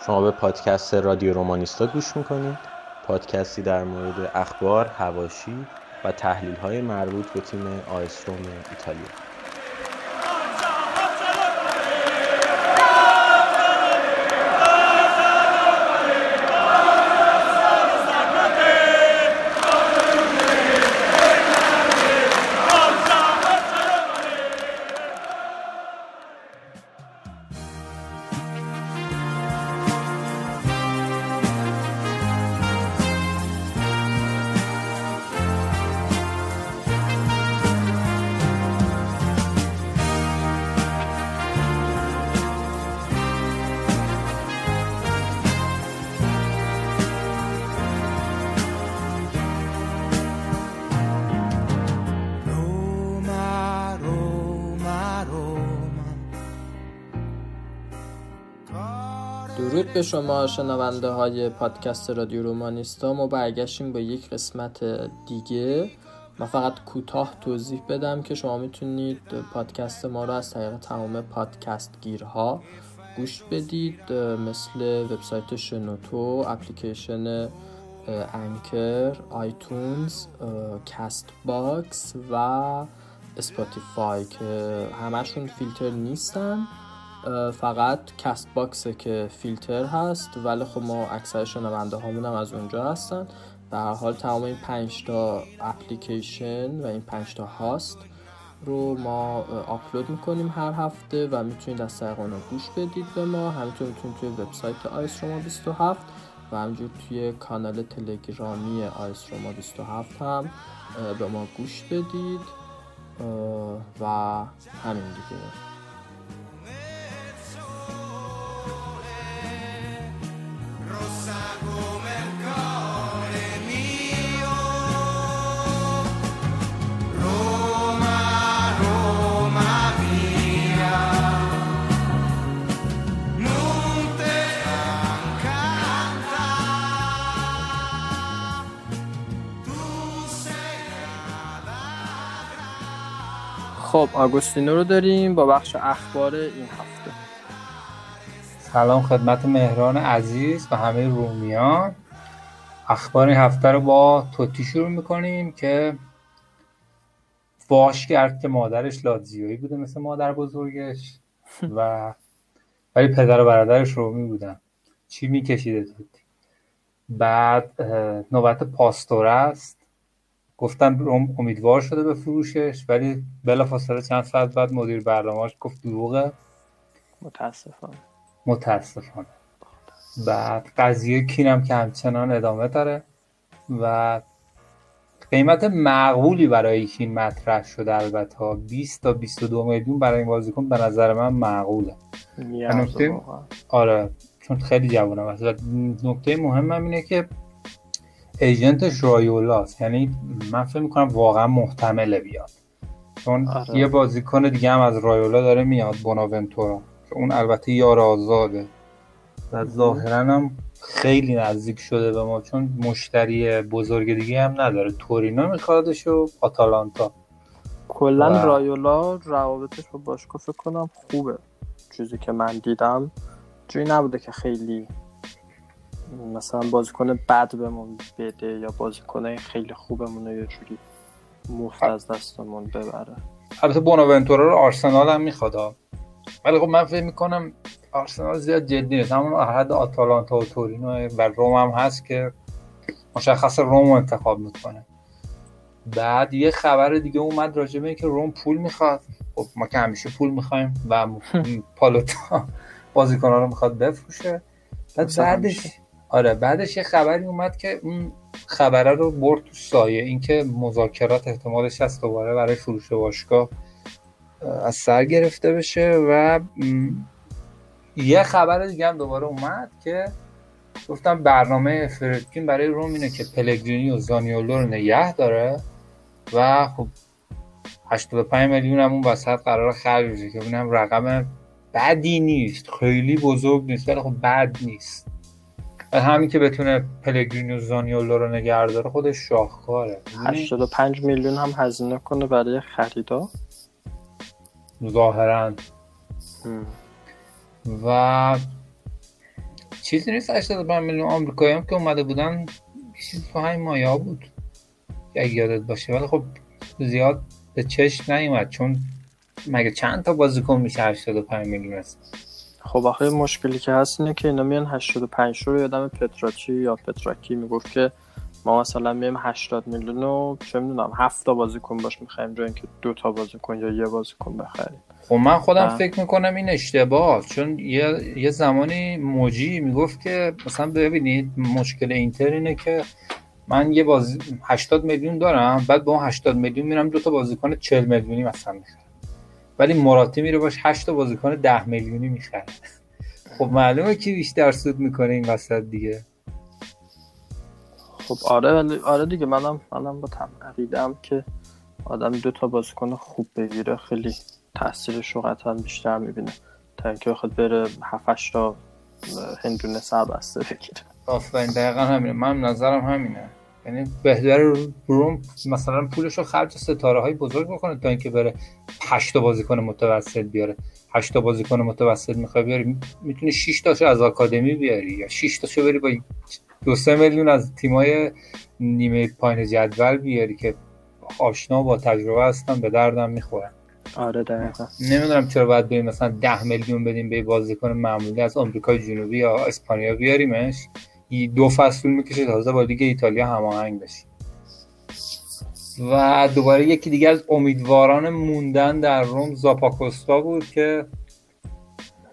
شما به پادکست رادیو رومانیستا گوش می‌کنید. پادکستی در مورد اخبار، هواشی و تحلیل های مربوط به تیم آیس ایتالیا. شما شنونده های پادکست رادیو رومانیستا ما برگشتیم با یک قسمت دیگه. من فقط کوتاه توضیح بدم که شما می‌تونید پادکست ما رو از طریق تمام پادکست گیرها گوش بدید مثل وبسایت شنوتو اپلیکیشن Anchor iTunes CastBox و Spotify که همشون فیلتر نیستن. فقط CastBox ه که فیلتر هست ولی خب ما اکثر شنونده هامون هم از اونجا هستن. به هر حال تمام این پنج تا اپلیکیشن و این پنج تا هاست رو ما آپلود می‌کنیم هر هفته و می‌تونید از طریق اونها گوش بدید به ما. همینطور می‌تونید توی وبسایت AS Roma 27 و همینجور توی کانال تلگرامی AS Roma 27 هم به ما گوش بدید. و همین دیگه. خب آگوستینو رو داریم با بخش اخبار این هفته. سلام خدمت مهران عزیز و همه رومیان. اخبار این هفته رو با توتی شروع می‌کنیم که فاش کرد که مادرش لاتزیویی بوده مثل مادر بزرگش و ولی پدر و برادرش رومی بودن. چی میکشیده توتی؟ بعد نوبت پاستور است. گفتن امیدوار شده به فروشش ولی بلافاصله چند ساعت بعد مدیر برنامه‌اش گفت دروغه. متاسفانه. متاسفانه. بعد قضیه کینم که همچنان ادامه داره و قیمت معقولی برای کین مطرح شده البته. 20 تا 22 میلیون برای این بازیکن به نظر من معقوله. نکته-. آره چون خیلی جوانه. و نکته مهمم اینه که ایجنتش رایولاست یعنی من فکر می‌کنم واقعا محتمله بیاد. چون آره. یه بازیکن دیگه هم از رایولا داره میاد بوناونتورا که اون البته یار آزاده. و ظاهرا هم خیلی نزدیک شده به ما چون مشتری بزرگ دیگه هم نداره. تورینو میخوادش و آتالانتا. کلا و- رایولا روابطش با باشگاه فکر کنم خوبه. چیزی که من دیدم جوری نبوده که خیلی مثلا بازیکن بد بهمون بده یا بازیکن خیلی خوبمون رو یه جوری مفت از دستمون ببره. البته بوناونتورا رو آرسنال هم می‌خواد ولی خب من فکر می‌کنم آرسنال زیاد جدی نیست. همون حد آتالانتا و تورینو و روم هم هست که مشخص روم رو انتخاب می‌کنه. بعد یه خبر دیگه اومد راجع به اینکه روم پول می‌خواد. خب ما که همیشه پول می‌خوایم و پالوتا بازیکن‌ها رو می‌خواد بفروشه. بعد مثل بعدش. آره بعدش یه خبری اومد که اون خبره رو برد تو سایه. اینکه مذاکرات احتمالش هست دوباره برای فروش باشگاه اه، از سر گرفته بشه و یه خبر دیگه هم دوباره اومد که گفتم برنامه فردکین برای روم اینه که پلگرینی و زانیولو رو نگه داره و خب 85 میلیون هم اون وسط قرار خرج بشه که اونم رقم بدی نیست خیلی بزرگ نیست ولی خب بد نیست. همین که بتونه پلگرینی و زانیولو رو نگه داره خودش شاهکاره. می‌دونی؟ 85 میلیون هم هزینه کنه برای خریدا؟ ظاهرا. و چیزی نیست 85 میلیون آمریکایی هم که اومده بودن چیز تو همین مایا بود. اگه یادت باشه. ولی خب زیاد به چشم نیومد چون مگه چند تا بازیکن میشه 85 میلیون؟ است خب آخه مشکلی که هست اینه که اینا میان 85 رو یادم پتراچی یا پتراکی می‌گفت که ما مثلا میایم 80 میلیون رو چه می‌دونم 7 تا بازیکن باش می‌خریم جای اینکه دو تا بازیکن یا یه بازیکن بخریم خب من خودم. فکر می‌کنم این اشتباه چون یه, یه زمانی موجی می‌گفت که مثلا ببینید مشکل اینتر اینه که من یه بازی 80 میلیون دارم بعد با اون 80 میلیون میرم دو تا بازیکن 40 میلیونی مثلا می‌خرم ولی مراتی میره باش 8 تا بازیکن 10 میلیونی می‌خره. خب معلومه کی بیشتر سود می‌کنه این وسط دیگه. خب آره ولی آره دیگه منم منم با تم عقیدم که آدم دو تا بازیکن خوب بگیره خیلی تاثیرش رو قطعا بیشتر می‌بینه. تا اینکه بخواد بره 7 تا هندونه سربسته بگیره. آفرین دقیقا همینه. من نظرم همینه. یعنی بهتر روم مثلا پولش رو خرج ستاره های بزرگ بکنه تا اینکه بره 8 تا بازیکن متوسط بیاره. 8 تا بازیکن متوسط می‌خوای بیاری می‌تونی 6 تاشو از آکادمی بیاری یا 6 تاشو بری با دو سه میلیون از تیمای نیمه پایین جدول بیاری که آشنا با تجربه هستن به دردم می‌خورن آره دقیقا. نمی‌دونم چرا باید بریم مثلا 10 میلیون بدیم به بازیکن معمولی از آمریکای جنوبی یا اسپانیا بیاریمش. دو فصل طول می‌کشه تازه با لیگ ایتالیا هماهنگ بشی و دوباره یکی دیگه از امیدواران موندن در روم زاپاکوستا بود که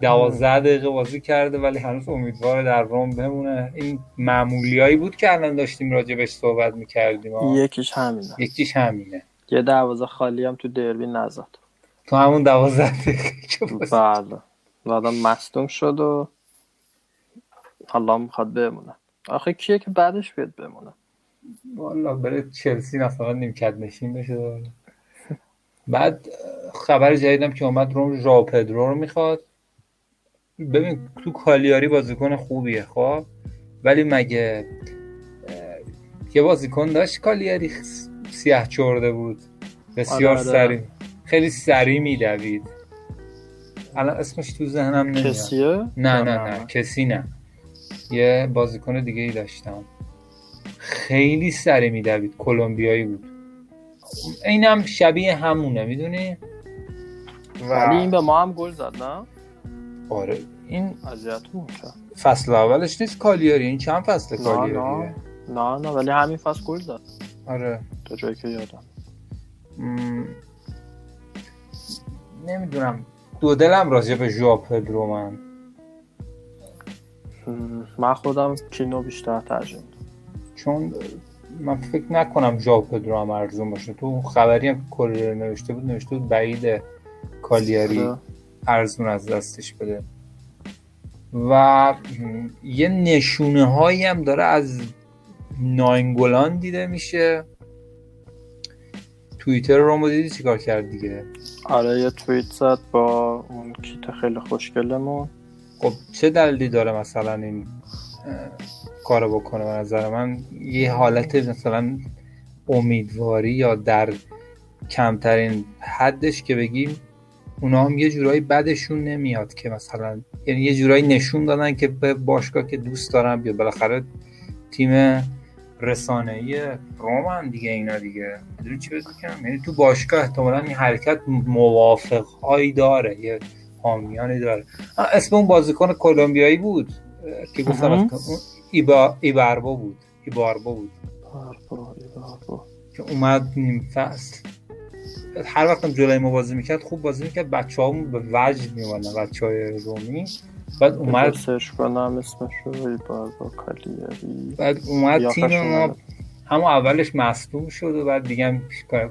دوازده دقیقه بازی کرده ولی هنوز امیدوار در روم بمونه. این معمولیایی بود که الان داشتیم راجبش صحبت می‌کردیم. یکیش همینه. یکیش همینه. یه دروازه خالی هم تو دربی نزد. تو همون دوازده دقیقه که بله. و آدم مصدوم شد و حالا می‌خواد بمونه آخه کیه که بعدش بیاد بمونه والا بره چلسی مثلا نیمکت نشین بشه. بعد خبر جدیدم که اومد روم ژاو پدرو رو می‌خواد ببین تو کالیاری بازیکن خوبیه خب ولی مگه یه بازیکن داشت کالیاری سیاه چورده بود بسیار. سریع خیلی سریع میدوید الان اسمش تو ذهنم نمیاد کسیه؟ نه نه نه کسی نه یه بازیکن دیگه ای داشتم. خیلی سری میدوید کلمبیایی بود. اینم شبیه همونه می‌دونی؟ ولی این به ما هم گل زد نه؟ آره. این فصل اولش نیست کالیاری. این چند فصل کالیاریه؟ نه. نه نه ولی همین فصل گل زد. آره. تا جایی که یادم. م... نمی‌دونم. دو دلم راجع به ژوا پدرو من. من خودم کینو بیشتر ترجیح چون من فکر نکنم ژاو پدرو هم ارزون باشه. تو خبری هم که نوشته بود نوشته بود بعید کالیاری آره. ارزون از دستش بده. و یه نشونه هایی هم داره از ناینگولان دیده میشه. توییتر رو دیدی چیکار کرد دیگه؟ آره یه توییت زد با اون کیت خیلی خوشگلمون. خب چه دلیلی داره مثلا این کارو بکنه به نظر من؟ یه حالت مثلا امیدواری یا در کمترین حدش که بگیم اونا هم یه جورایی بدشون نمیاد که مثلا یعنی یه جورایی نشون دادن که به باشگاه که دوست دارن بیاد بالاخره تیم رسانه‌ای رومن دیگه اینا دیگه. چی یعنی تو باشگاه احتمالاً این حرکت موافق هایی داره. یه حامیانی داره. اسم اون بازیکن کلمبیایی بود. که گفتم ایبا ایباربا بود. ایباربا بود. که اومد نیم فصل. هر وقتم جلوی ما بازی می‌کرد خوب بازی می‌کرد. بچه به وجد میومدن بچه های رومی. بعد اومد سرچ کنم اسمش رو باربا کالیاری. بعد اومد تیم ما. همون اولش مصدوم شد و بعد دیگه هم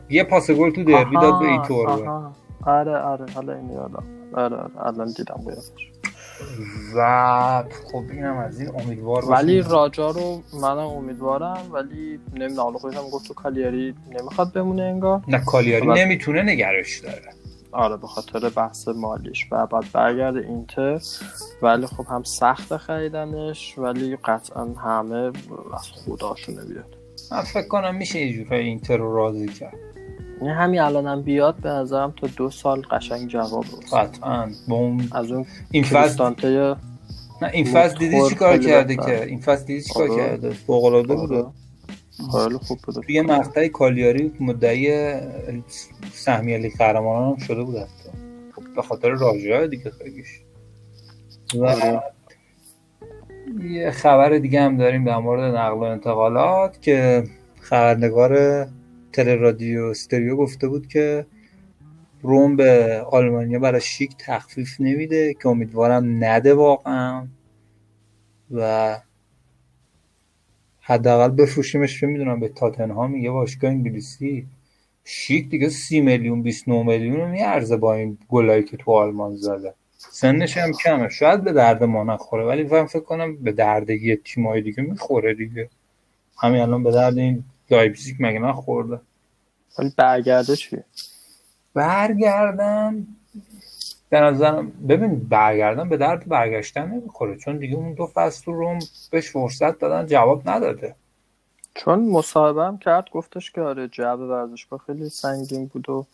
یه پاس گل تو دربی داد به ایتور. آها. آره آره حالا این یادم. آره آره الان دیدم قیافش و خب اینم از این امیدوار. ولی راجا رو منم امیدوارم ولی نمی‌دونم حالا خودش هم گفت تو کالیاری نمی‌خواد بمونه انگار. نه کالیاری خب. نمی‌تونه نگرش داره. آره به خاطر بحث مالیش. و بعد برگرده اینتر. ولی خب هم سخت خریدنش ولی قطعا همه از خداشونه بیاد. من فکر کنم میشه یه جورایی اینتر رو راضی کرد. این همین الان هم بیاد به نظرم تا دو سال قشنگ جواب رو قطعا اون از اون این فصل نه این فصل دیدی چی کار کرده. که این فصل دیدی چی کار آره. کرده فوق‌العاده آره. بوده خیلی خوب بوده توی مقطع کالیاری مدعی سهمیه لیگ قهرمانان هم شده بود حتی به خاطر راجعه دیگه خیلیش و آره. یه خبر دیگه هم داریم در مورد نقل و انتقالات که خبرنگار تل رادیو استریو گفته بود که روم به آلمانیا برای شیک تخفیف نمیده که امیدوارم نده واقعا و حداقل بفروشیمش. چه می‌دونم به تاتنهام یه باشگاه انگلیسی شیک دیگه سی میلیون 29 میلیون میارزه با این گلایی که تو آلمان زده. سنش هم کمه. شاید به درد ما نخوره ولی من فکر کنم به درد یه تیمای دیگه می‌خوره دیگه. همین الان به درد این لایپزیگ مگه نخورده؟ ولی برگرده چی؟ برگردن. به نظرم ببین برگردن به درد برگشتن نمی‌خوره چون دیگه اون دو فصل روم بهش فرصت دادن جواب نداده. چون مصاحبه هم کرد گفتش که آره جو ورزشگاه خیلی سنگین بود و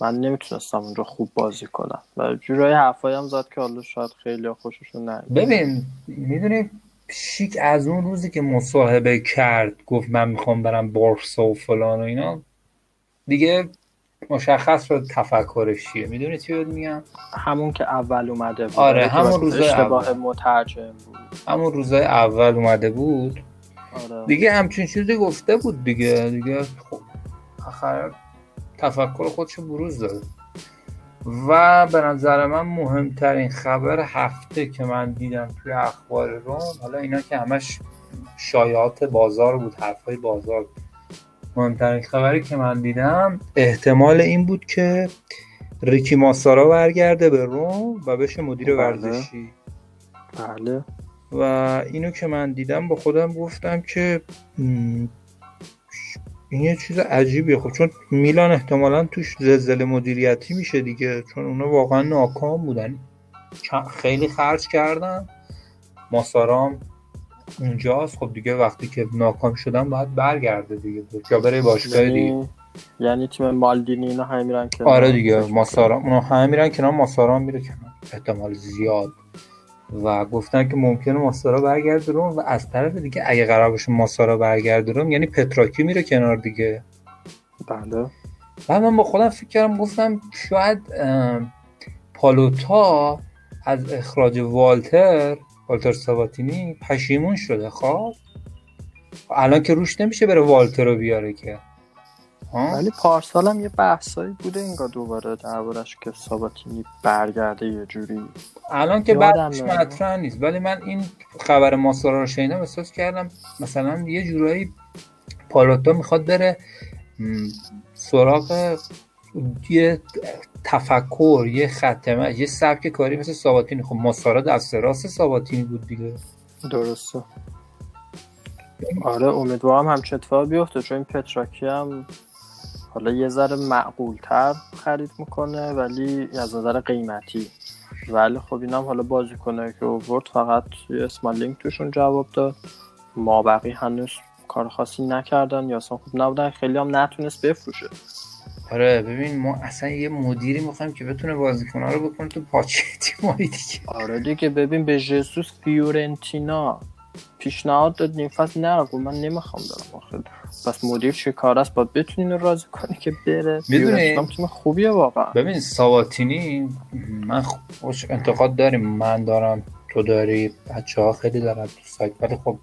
من نمی‌تونستم اونجا خوب بازی کنم. و جورای حرفایی هم زد که حالا شاید خیلی خوششون نیاد ببین می‌دونی شیک از اون روزی که مصاحبه کرد گفت من می‌خوام برم بارسا و فلان و اینا دیگه مشخص شد تفکرش چیه. می‌دونی چی میگم؟ همون که اول اومده بود. آره، که همون روزای اشتباه اول. مترجم بود. همون روزای اول اومده بود. آره. دیگه همچین چیزی گفته بود دیگه. دیگه خب آخر تفکر خودشو بروز داده. و به نظر من مهمترین خبر هفته که من دیدم توی اخبار روم حالا اینا که همش شایعات بازار بود حرفای بازار. مهمترین خبری که من دیدم احتمال این بود که ریکی ماسارا برگرده به روم و بشه مدیر بله. ورزشی بله و اینو که من دیدم با خودم گفتم که این یه چیز عجیبیه. خب چون میلان احتمالا توش زلزله مدیریتی میشه دیگه. چون اونا واقعا ناکام بودن. خیلی خرج کردن. ماسارام اونجاست. خب دیگه وقتی که ناکام شدن باید برگرده دیگه. یا بره باشگاه دیگه. یعنی یعنی تیم مالدینی اینا همه میرن که آره دیگه. ماسارام اونا همه میرن کنار. ماسارام میره کنار. احتمال زیاد. و گفتن که ممکنه ماسارا برگرده روم و از طرف دیگه اگه قرار باشه ماسارا برگرده روم یعنی پتراکی میره کنار دیگه. بله. و من با خودم فکر کردم گفتم شاید پالوتا از اخراج والتر والتر ساباتینی پشیمون شده خب؟ الان که روش نمیشه بره والتر رو بیاره که؟ ولی پارسال هم یه بحثایی بوده انگار دوباره دربارش که ساباتینی برگرده یه جوری. الان که بعدش. مطرح نیست. ولی من این خبر ماسارا رو شنیدم احساس کردم مثلا یه جورایی پالوتا می‌خواد بره سراغ یه تفکر یه ختمه یه سبک کاری مثل ساباتینی. خب ماسارا دست راست ساباتینی بود دیگه. درسته. آره امیدوارم همچین اتفاق بیفته چون این پتراکی هم حالا یه ذره معقول تر خرید می‌کنه ولی از نظر قیمتی. ولی خب اینم حالا بازیکنه که اوورد فقط یه اسمالینگ توشون جواب داد. ما بقی هنوز کار خاصی نکردن یا اصلا خوب نبودن خیلی هم نتونست بفروشه. آره ببین ما اصلا یه مدیری می‌خوایم که بتونه بازیکن‌ها رو بکنه تو پاچه تیمایی دیگه. آره دیگه ببین به ژسوس فیورنتینا پیشنهاد داد نیم فصل نه من نمی‌خوام برم آخه پس مدیر چه کار است؟ باید بتونی اینو راضی کنی که بره. می‌دونی- تیم خوبیه واقعا. ببین ساواتینی من خوش انتقاد داریم من دارم تو داری بچه ها خیلی دارن تو سایت. ولی خب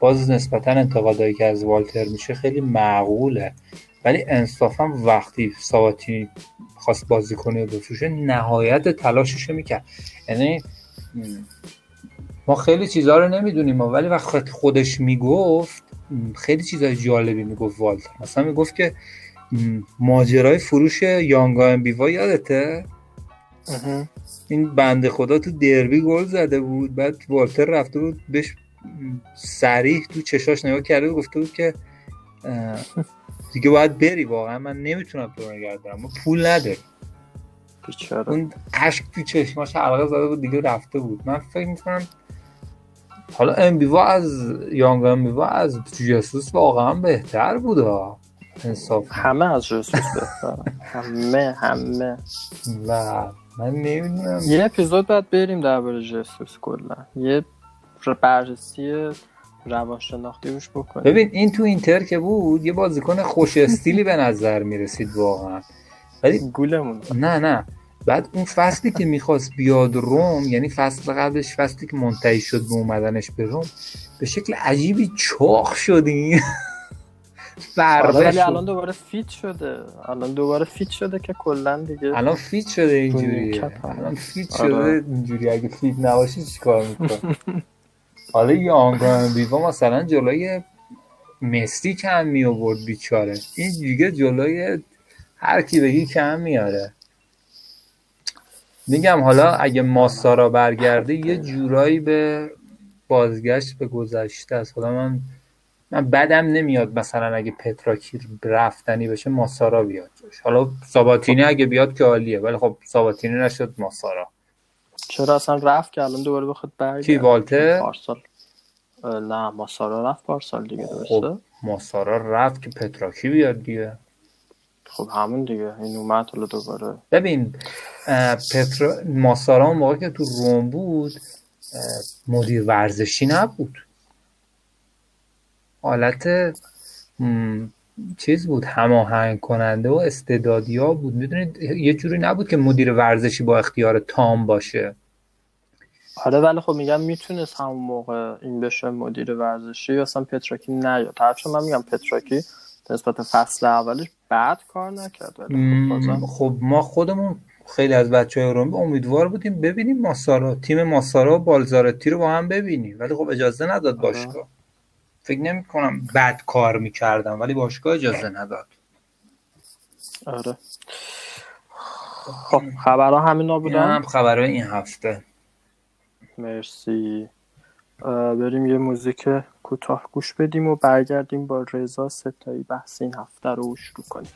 باز نسبتا انتقادایی که از والتر میشه خیلی معقوله. ولی انصافا وقتی ساواتینی خواست بازی کنه و بفروشه نهایت تلاشش رو می‌کرد. یعنی ما خیلی چیزها رو نمی‌دونیم. ولی وقتی خودش می‌گفت خیلی چیزای جالبی می‌گفت والتر. مثلا می‌گفت که ماجرای فروش یانگا ام بیوا یادته. این بنده خدا تو دربی گل زده بود بعد والتر رفته بود بهش سریح تو چشاش نگاه کرده و گفته بود که دیگه باید بری واقعا من نمی‌تونم تو نگه دارم پول نداریم. اون اشک تو چشماش حلقه زده بود دیگه رفته بود. من فکر می‌کنم حالا امبیوا از یانگ امبیوا از جیسوس واقعا بهتر بود. انصاف همه از ژسوس بهتره. همه همه. و من نمی‌دونم. یه اپیزود باید بریم درباره جسوس کلا. یه بررسی روانشناختی روش بکنیم. ببین این تو اینتر که بود یه بازیکن خوش استیلی به نظر می‌رسید واقعا. ولی گولمون. نه نه. بعد اون فصلی که می‌خواست بیاد روم یعنی فصل قبلش فصلی که منتهی شد به اومدنش به روم به شکل عجیبی چاق شدی آره فربه ولی الان دوباره fit شده. الان دوباره fit شده که کلا دیگه الان فیت شده اینجوریه. الان fit آره. شده اینجوری. اگه fit نباشی چیکار می‌کنه؟ حالا یانگا امبیوا مثلا جلوی مسی کم می آورد بیچاره. این دیگه جلوی هر کی بگی کم میاره میگم حالا اگه ماسارا برگرده یه جورایی به بازگشت به گذشته است. حالا من من بدم نمیاد مثلا اگه پتراکی رفتنی بشه ماسارا بیاد. حالا ساباتینی اگه بیاد که عالیه ولی خب ساباتینی نشد ماسارا چرا اصلا رفت که الان دوباره بخواد برگرده کی، والتر؟ پارسال. نه ماسارا رفت پارسال دیگه درسته؟ خب ماسارا رفت که پتراکی بیاد دیگه؟ خب همون دیگه. این اومد حالا دوباره ببین اه، پترا ماسارا اون موقع که تو روم بود مدیر ورزشی نبود. حالت چیز بود هماهنگ کننده و استعدادیا بود. می‌دونید یه جوری نبود که مدیر ورزشی با اختیار تام باشه. آره ولی خب میگم می‌تونست همون موقع این بشه مدیر ورزشی یا اصلا پتراکی نیاد. هرچند من میگم پتراکی نسبت فصل اولش بعد کار نکرد ولی خب خب ما خودمون خیلی از بچه های روم امیدوار بودیم ببینیم ماسارا تیم ماسارا و بالزارتی رو با هم ببینیم. ولی خب اجازه نداد آره. باشگاه. فکر نمی کنم بد کار می‌کردم ولی باشگاه اجازه نداد. آره. خب خبرها همینا بودن؟ هم خبرهای این هفته. مرسی. بریم یه موزیک کوتاه گوش بدیم و برگردیم با رضا ستایی بحث این هفته رو شروع کنیم.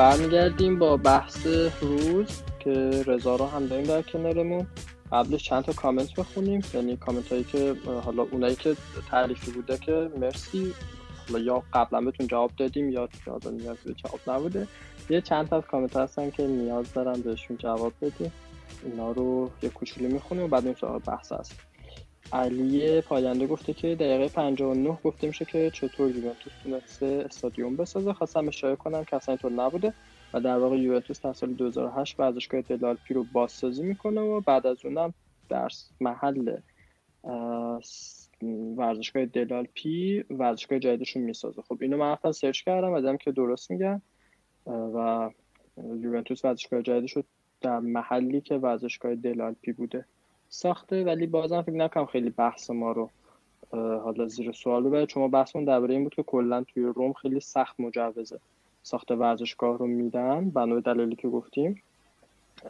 برمیگردیم با بحث روز که رضا رو هم داریم در کنارمون. قبلش چند تا کامنت بخونیم. یعنی کامنت هایی که حالا اونایی که تعریفی بوده که مرسی. حالا یا قبلا بهتون جواب دادیم یا حالا نیاز به جواب نبوده. یه چند تا کامنت هستن که نیاز دارن بهشون جواب بدیم. اینا رو یه کوچولو می‌خونیم و بعد این بحث هست. علی پاینده گفته که دقیقه 59 گفته میشه که چطور یوونتوس تونسته استادیوم بسازه. خواستم اشاره کنم که اصلا اینطور نبوده و در واقع یوونتوس در سال 2008 ورزشگاه دلالپی رو بازسازی می‌کنه و بعد از اونم در محل ورزشگاه دلالپی ورزشگاه جدیدشون می‌سازه. خب اینو من رفتم سرچ کردم و دیدم که درست میگن و یوونتوس ورزشگاه جدیدش رو در محلی که ورزشگاه دلالپی بوده. ساخته ولی بازم فکر نکنم خیلی بحث ما رو حالا زیر سوال ببره. چون ما بحثمون درباره این بود که کلا توی روم خیلی سخت مجوزه ساخت ورزشگاه رو میدن. بنا به دلایلی که گفتیم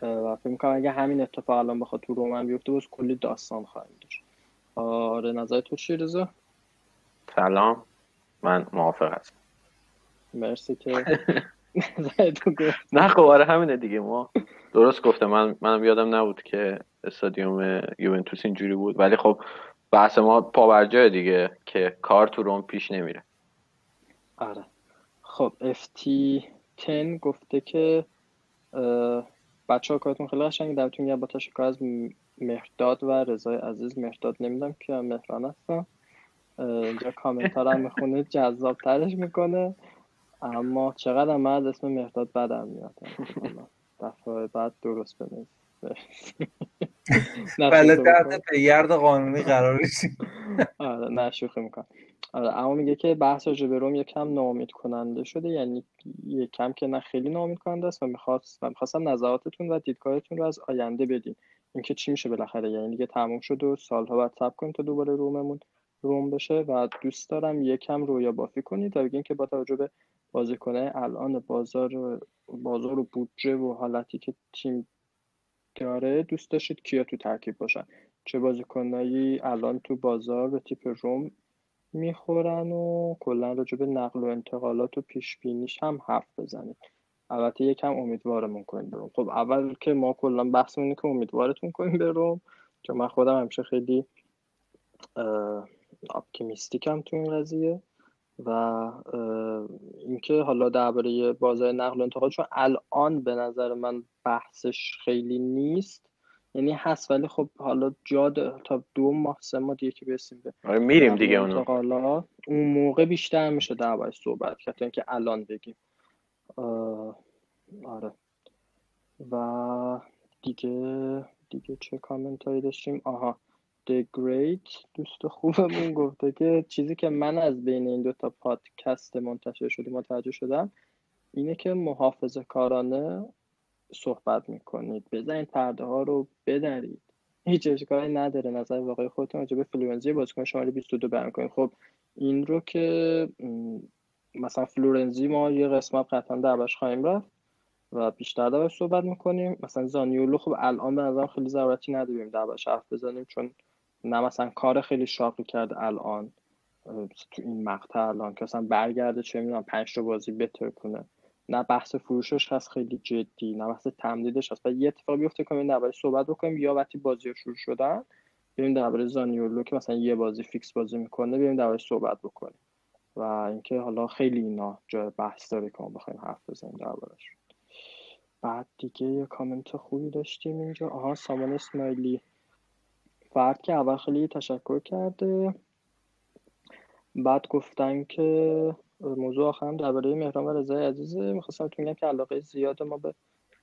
و فکر می‌کنم اگه همین اتفاق الان بخواد تو روم هم بیفته باز کلی داستان خواهیم داشت. آره نظر تو چی رضا؟ سلام. من موافق هستم. مرسی که نه خب آره همینه دیگه. ما درست گفته. من منم یادم نبود که استادیوم یوونتوس اینجوری بود. ولی خب بحث ما پاورجای دیگه که کار تو روم پیش نمیره. آره. خب FT 10 گفته که بچه ها کارتون خیلی قشنگه. دمتون گرم. با تشکر از مهرداد و رضای عزیز. مهرداد نمی‌دونم که مهران هستم. اینجا کامنت ها می‌خونه. جذاب ترش می‌کنه. اما چقدر من از اسم مهرداد بدم میاد. دفعه بعد درست بنویس نه، بله تحت. پیگرد قانونی قرار آره نه شوخی می‌کنم. آره اما میگه که بحث راجع روم یکم ناامید کننده شده یعنی یکم که نه خیلی ناامید کننده است و می‌خواست و می‌خواستم نظراتتون و دیدگاهتون رو از آینده بدین. اینکه چی میشه بالاخره؟ یعنی دیگه تموم شد و سالها بعد صبر کنیم تا دوباره روممون روم بشه و دوست دارم یکم رویا بافی کنید و بگین که با توجه به بازیکنه الان بازار بازار و بودجه و حالتی که تیم داره دوست داشتید کیا تو ترکیب باشن. چه بازیکنایی الان تو بازار به تیپ روم می‌خورن و کلا راجع به نقل و انتقالات و پیش بینیش هم حرف بزنید. البته یکم امیدوارمون کنید به روم. خب اول که ما کلا بحثمون اینه که امیدوارتون کنیم به روم. چون من خودم همیشه خیلی اپتیمیستیکم تو این قضیه. و اینکه حالا درباره بازار نقل و انتقال چون الان به نظر من بحثش خیلی نیست. یعنی هست ولی خب حالا جا تا دو ماه سه ماه دیگه که برسیم به آره میریم دیگه اونو. انتقالات اون موقع بیشتر میشه دربارش صحبت کرد تا اینکه الان بگیم. آره. و دیگه دیگه چه کامنت هایی داشتیم؟ آها. The Great دوست خوبمون گفته که چیزی که من از بین این دو تا پادکست منتشر شده متوجه شدم اینه که محافظه کارانه صحبت می‌کنید. بزنید پرده ها رو بدرید هیچ اشکالی نداره. نظر واقعی خودتون راجع به فلورنزی بازیکن شماره 22 بیان کنید. خب این رو که مثلا فلورنزی ما یه قسمت قطعا دربارش خواهیم رفت و بیشتر دربارش صحبت می‌کنیم. مثلا زانیولو خب الان به نظرم خیلی ضرورتی نداریم دربارش حرف بزنیم چون نه مثلا کار خیلی شاقی کرده الان تو این مقطع الان که مثلا برگرده چه می‌دونم پنج تا بازی بهتر کنه نه بحث فروشش هست خیلی جدی نه بحث تمدیدش هست. و یه اتفاق بیفته کنیم دربارش صحبت بکنیم یا وقتی بازی شروع شدن بریم درباره زانیولو که مثلا یه بازی فیکس بازی می‌کنه بریم دربارش صحبت بکنیم. و اینکه حالا خیلی اینا جای بحث داره که ما بخوایم حرف بزنیم دربارش بعد دیگه یه کامنت خوبی داشتیم اینجا. آها سامان اسماعیلی. فرد که اول خیلی تشکر کرده. بعد گفتن که موضوع آخرم درباره مهران و رضای عزیزه. می‌خواستم تو بگم که علاقه زیاد ما به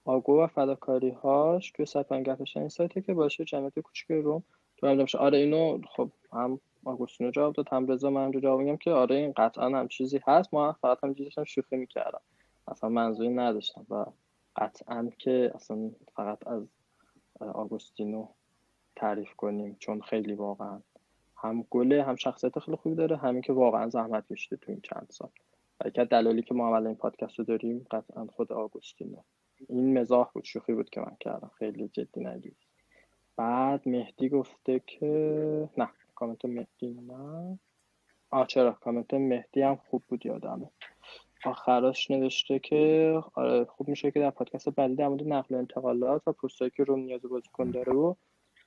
آگو و فداکاری هاش توی سایت منگهش این سایته که باشه جمعیت کوچیک روم تو بشه آره اینو خب هم آگوستینو جواب داد هم رضا من جواب میگم که آره این قطعا هم چیزی هست. ما فقط هم داشتم شوخی می‌کردم. اصلا منظوری نداشتم و قطعا که اصلا فقط از آگوستینو تعریف کنیم چون خیلی واقعا هم گله هم شخصیت خیلی خوبی داره همین که واقعا زحمت کشیده تو این چند سال. از دلایلی که ما اول این پادکست رو داریم قطعا خود آگوستینو این مزاح بود شوخی بود که من کردم. خیلی جدی نگیر. بعد مهدی گفته که نه کامنت مهدی نه. آه چرا؟ کامنت مهدی هم خوب بود یادمه. آخراش نوشته که آره خوب میشه که در پادکست بعدی در مورد نقل و انتقالات و پستایی که روم نیاز بازیکن داره و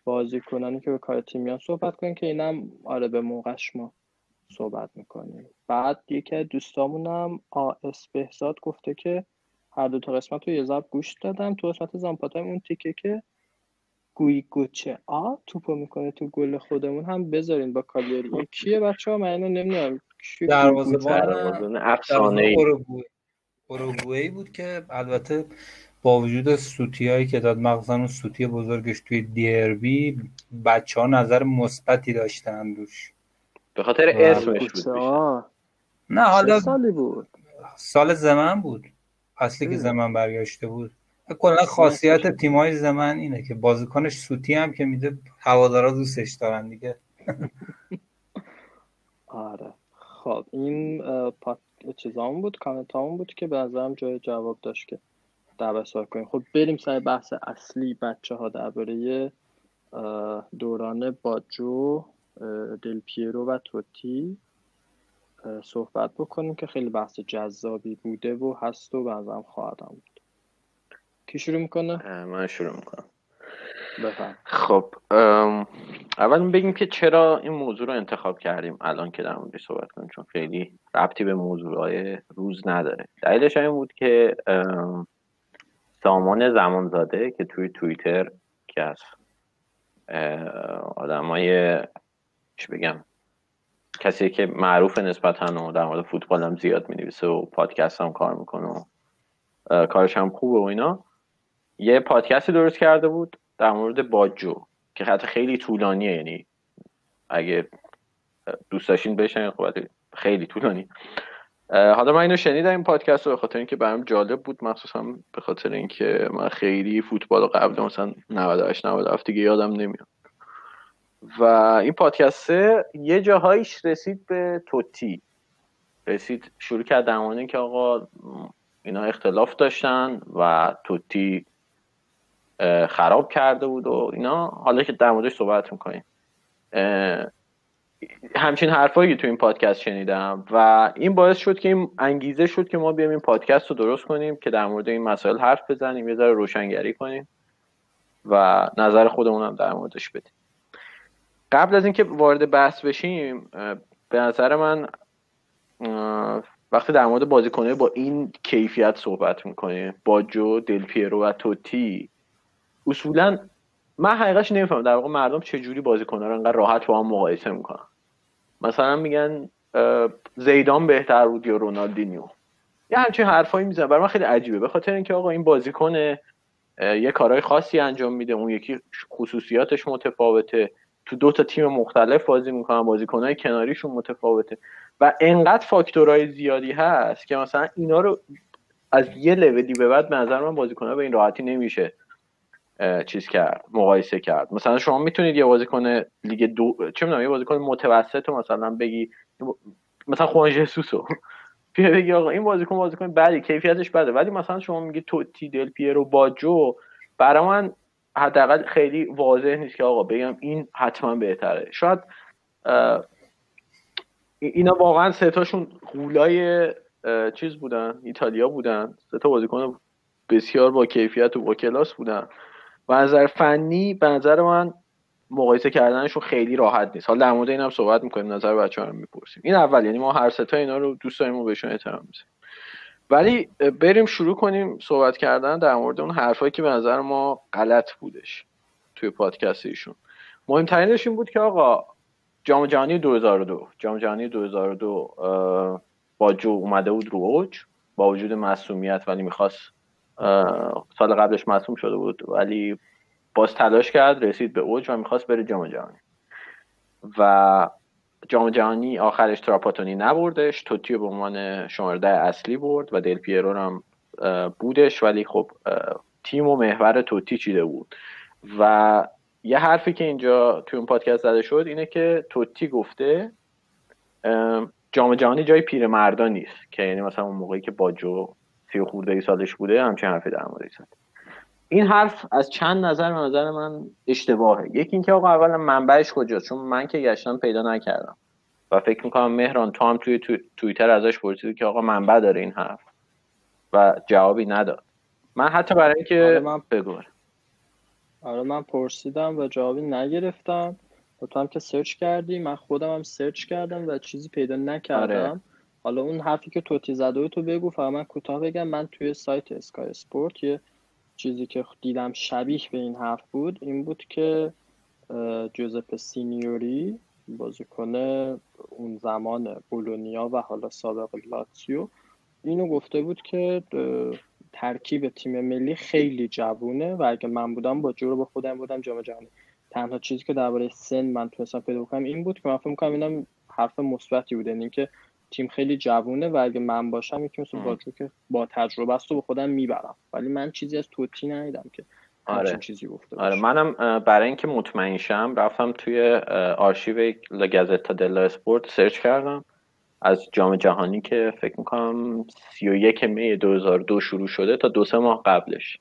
بازیکنانی که به کار تیم میان صحبت کنیم که اینم آره به موقعش ما صحبت می‌کنیم. بعد یکی از دوستامونم آس بهزاد گفته که هر دو تا قسمت رو یه ضرب گوش دادم. تو قسمت زامپاتایم اون تیکه که گوی گوچه آ توپو می‌کنه تو گل خودمون. هم بذارین با کالیاری. این کیه بچه ها من اینو نمی‌دونم. دروازه‌بان؟ افسانه ای بود که البته با وجود سوتی هایی که داد مخصوصا اون سوتی بزرگش توی دیربی بچه ها نظر مثبتی داشتن روش. به خاطر اسمش بود نه حالا سالی بود؟ سال زمن بود. اصلی که. زمن برگشته بود. کلا خاصیت تیمای زمن اینه که بازیکنش سوتی هم که میده هوادارا دوستش دارن دیگه. آره. خب این پات چیزامون بود کامنت بود که به نظرم جای جواب داشت که سوال کنیم. خب بریم سر بحث اصلی بچه ها درباره دوران باجو دل پیرو و توتی صحبت بکنیم که خیلی بحث جذابی بوده و هست و به نظرم خواهد هم بود کی شروع می‌کنه؟ من شروع می‌کنم. بفهم خب اول بگیم که چرا این موضوع رو انتخاب کردیم الان که در موردش صحبت کنیم؟ چون خیلی ربطی به موضوعهای روز نداره. دلیلش این بود که سامان زمانزاده که توی توییتر که از آدمای چی بگم کسی که معروف نسبتا و در مورد فوتبال هم زیاد می و پادکست هم کار می‌کنه و کارش هم خوبه و اینا یه پادکستی درست کرده بود در مورد باجو که خط خیلی طولانیه یعنی اگه دوست داشتین بشنوین خب خیلی طولانی. حالا من اینو شنیدم این پادکست رو به خاطر اینکه برام جالب بود مخصوصا به خاطر اینکه من خیلی فوتبال قبل مثلا 98 97 دیگه یادم نمیاد. و این پادکست یه جاهایش رسید به توتی. رسید شروع کرد در اینکه آقا اینا اختلاف داشتن و توتی خراب کرده بود و اینا. حالا که در موردش صحبت می‌کنیم. همچین حرفایی تو این پادکست شنیدم و این باعث شد که این انگیزه شد که ما بیایم این پادکست رو درست کنیم که در مورد این مسائل حرف بزنیم یه ذره روشنگری کنیم و نظر خودمون هم در موردش بدیم. قبل از اینکه وارد بحث بشیم به نظر من وقتی در مورد بازیکنه با این کیفیت صحبت می‌کنیم با جو دل پیرو و توتی اصولا من حقیقتش نمی‌فهمم در واقع مردم چجوری بازیکن‌ها رو انقدر راحت با هم مقایسه می‌کنن. مثلا میگن زیدان بهتر بود یا رونالدینیو. یه همچین حرفایی می‌زنن. برای من خیلی عجیبه. به خاطر اینکه آقا این بازیکن یه کارهای خاصی انجام میده. اون یکی خصوصیاتش متفاوته. تو دو تا تیم مختلف بازی می‌کنن. بازیکنهای کناریشون متفاوته. و انقدر فاکتورهای زیادی هست که مثلا اینا رو از یه لولی به بعد به نظر من بازیکنها به این راحتی نمیشه. چیز کرد مقایسه کرد. مثلا شما می‌تونید یه بازیکن لیگ دو چه می‌دونم یه بازیکن متوسط رو مثلا بگی مثلا خوان ژسوسو. بیا بگی آقا این بازیکن بازیکن بدی کیفیتش بده. ولی مثلا شما میگی توتی دل پیرو باجو برای من حداقل خیلی واضح نیست که آقا بگم این حتما بهتره. شاید اینا واقعا سه تاشون غولای اه، چیز بودن ایتالیا بودن. سه تا بازیکن بسیار با کیفیت و با کلاس بودن. و از نظر فنی به نظر من مقایسه کردنشون خیلی راحت نیست. حالا در مورد این هم صحبت می‌کنیم نظر بچه هم می‌پرسیم. این اول یعنی ما هر ستا اینا رو دوست داریم و بهشون احترام می‌ذاریم. ولی بریم شروع کنیم صحبت کردن در مورد اون حرفایی که به نظر ما غلط بودش توی پادکست ایشون. مهمترینش این بود که آقا جام جهانی 2002 جام جهانی 2002 اه، با جو اومده بود رو اوج با وجود معصومیت ولی می‌خواست سال قبلش معصوم شده بود ولی باز تلاش کرد رسید به اوج و می‌خواست بره جام جهانی. و جام جهانی آخرش تراپاتونی نبردش توتیو به عنوان شماره اصلی برد و دل پیرو رو هم بودش ولی خب تیم و محور توتی چیده بود. و یه حرفی که اینجا توی اون پادکست زده شد اینه که توتی گفته ام، جام جهانی جای پیرمردا نیست که یعنی مثلا اون موقعی که باجو سی و خورده ای سالش بوده همچین حرفی در موردش زد این حرف از چند نظر به نظر من اشتباهه. یکی اینکه آقا اولا منبعش کجاست؟ چون من که گشتم پیدا نکردم. و فکر می‌کنم مهران تو هم توی تو... توییتر ازش پرسیدی که آقا منبع داره این حرف. و جوابی نداد. من حتی برای اینکه آره، من- بگو. آره من پرسیدم و جوابی نگرفتم. و تو هم که سرچ کردی من خودم هم سرچ کردم و چیزی پیدا نکردم. آره. حالا اون حرفی که توتی زده تو بگو فقط من کوتاه بگم. من توی سایت Sky Sport یه چیزی که دیدم شبیه به این حرف بود این بود که جوزپه سینیوری بازیکن اون زمان بولونیا و حالا سابق لاتسیو اینو گفته بود که ترکیب تیم ملی خیلی جوونه و اگه من بودم باجو رو با خودم می‌بردم جام جهانی. تنها چیزی که درباره سن من تونستم پیدا بکنم این بود که من فکر می‌کنم اینم حرف مثبتی بود. یعنی اینکه تیم خیلی جوونه و اگه من باشم یکی مثل. باجو که با تجربه است رو به خودم می‌برم. ولی من چیزی از توتی ندیدم که آره. چیزی گفته آره منم برای اینکه مطمئن شم رفتم توی آرشیو لا گازتا دلا اسپورت سرچ کردم. از جام جهانی که فکر می‌کنم 31 می 2002 شروع شده تا دو سه ماه قبلش.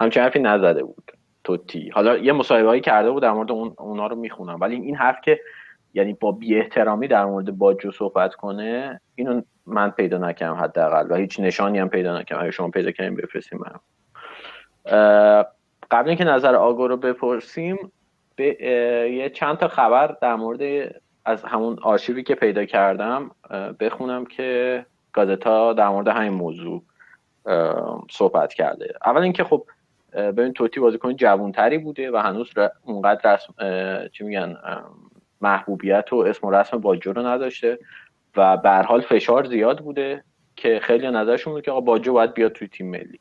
همچین حرفی نزده بود توتی حالا یه مصاحبه هایی کرده بود در مورد اون اونا رو می‌خونم. ولی این حرف که یعنی با بی احترامی در مورد باجو صحبت کنه اینو من پیدا نکردم حداقل و هیچ نشانی هم پیدا نکردم. اگه شما پیدا کردین بفرستین برام قبل اینکه نظر آگو رو بپرسیم به یه چند تا خبر در مورد از همون آرشیوی که پیدا کردم بخونم که گازتا در مورد همین موضوع صحبت کرده. اول اینکه خب ببین توتی بازیکن جوانتری بوده و هنوز اونقدر رسم چی میگن محبوبیت و اسم و رسم باجو رو نداشته و به حال فشار زیاد بوده که خیلی نظرشون بود که آقا باجو باید بیاد توی تیم ملی.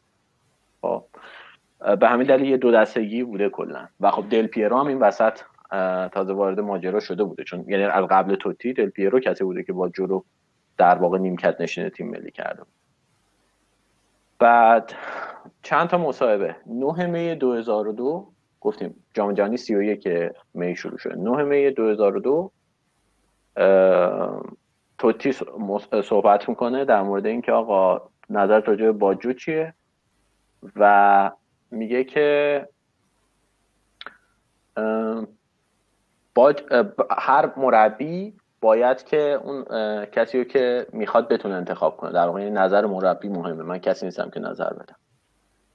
خب. به همین دلیل یه دو دستگی بوده کلا. و خب دل پیرو هم این وسط تازه وارد ماجرا شده بوده. چون یعنی از قبل توتی دل پیرو کسی بوده که با جو رو در واقع نیمکت نشین تیم ملی کرده. بعد چند تا مصاحبه. 9 می 2002 گفتیم جام جهانی 31 می شروع شده 9 می 2002 اه، توتی صحبت می‌کنه در مورد اینکه آقا نظر راجع به باجو چیه؟ و میگه که باج هر مربی باید که اون کسی رو که می‌خواد بتونه انتخاب کنه. در واقع این نظر مربی مهمه. من کسی نیستم که نظر بدم.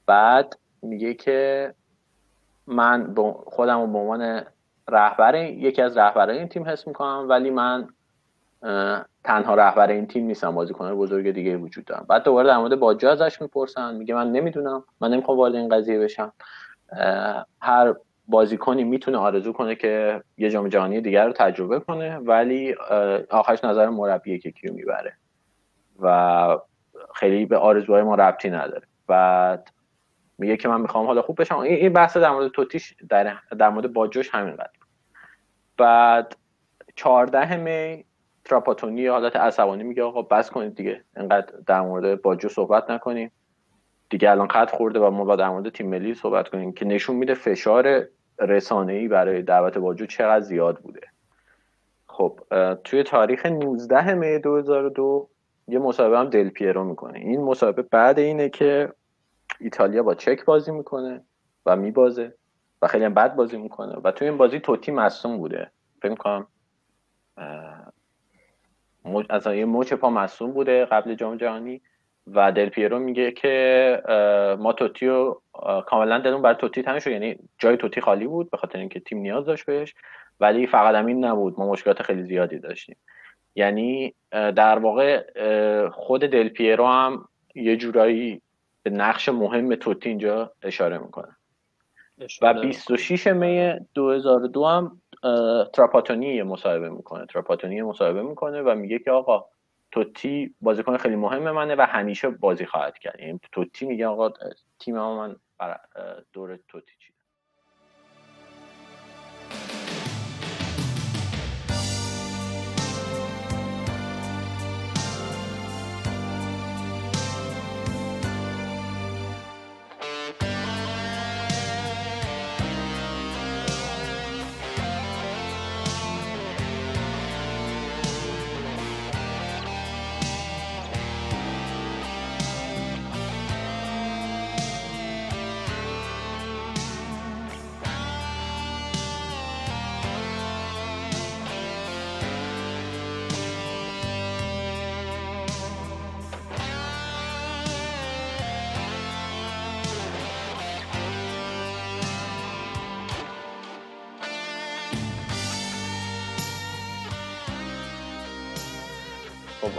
بعد میگه که من خودم رو به عنوان رهبر یکی از رهبرای این تیم حس می‌کنم ولی من تنها رهبر این تیم نیستم. بازیکنان بزرگ دیگه وجود دارم بعد دوباره در مورد باجو ازش می‌پرسن. میگه من نمی‌دونم. من نمی‌خوام وارد این قضیه بشم. هر بازیکنی می‌تونه آرزو کنه که یه جام جهانی دیگر رو تجربه کنه ولی آخرش نظر مربیه که کیو می‌بره. و خیلی به آرزوهای ما ربطی نداره. بعد میگه که من می‌خوام حالا خوب بشم این بحث در مورد توتیش در, در مورد باجوش همین قدر بعد 14 می تراپاتونی حالت عصبانی میگه آقا بس کنید دیگه اینقدر در مورد باجو صحبت نکنیم. دیگه الان خط خورده و ما با در مورد تیم ملی صحبت کنیم که نشون میده فشار رسانه‌ای برای دعوت باجو چقدر زیاد بوده. خب توی تاریخ 19 می 2002 یه مسابقه هم دل پیرو می‌کنه. این مسابقه بعد اینه که ایتالیا با چک بازی می‌کنه و میبازه و خیلی هم بد بازی می‌کنه و توی این بازی توتی مصوم بوده. فکر کنم اصلا یه مچ پا مصوم بوده قبل جام جهانی و دل پیرو میگه که ما توتی رو کاملا دلمون برای توتی تنگ شد. یعنی جای توتی خالی بود به خاطر اینکه تیم نیاز داشت بهش ولی فقط همین نبود. ما مشکلات خیلی زیادی داشتیم. یعنی در واقع خود دل پیرو هم یه جورایی به نقش مهم توتی اینجا اشاره می‌کنه. و 26 می 2002 هم تراپاتونی یه مصاحبه می‌کنه. تراپاتونی مصاحبه می‌کنه و میگه که آقا توتی بازیکن خیلی مهم منه و همیشه بازی خواهد کرد. یعنی توتی میگه آقا تیم من دور توتی.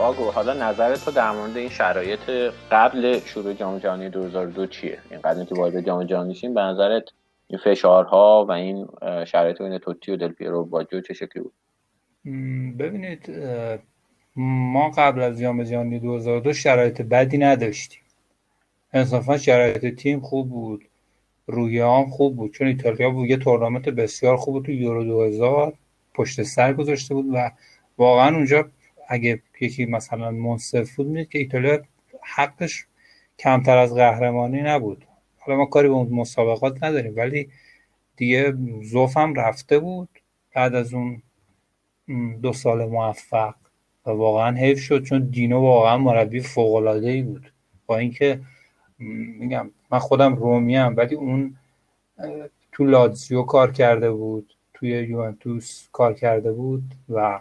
آگو حالا نظر تو در مورد این شرایط قبل شروع جام جهانی 2002 چیه؟ این قبل که وارد جام جهانی شیم به نظرت این فشارها و این شرایط بین توتی و دل پیرو و باجو چه شکلی بود؟ ببینید ما قبل از جام جهانی 2002 شرایط بدی نداشتیم. انصافا شرایط تیم خوب بود رویه هم خوب بود. چون ایتالیا بود یه تورنمنت بسیار خوب بود تو یورو 2000 پشت سر گذاشته بود و واقعا اونجا اگه یکی مثلا منصف بود می‌دید که ایتالیا حقش کمتر از قهرمانی نبود. حالا ما کاری به اون مسابقات نداریم ولی دیگه زوف هم رفته بود. بعد از اون دو سال موفق و واقعا حیف شد چون دینو واقعا مربی فوق ای بود. با اینکه میگم من خودم رومی ام ولی اون تو لاتزیو کار کرده بود توی یوونتوس کار کرده بود و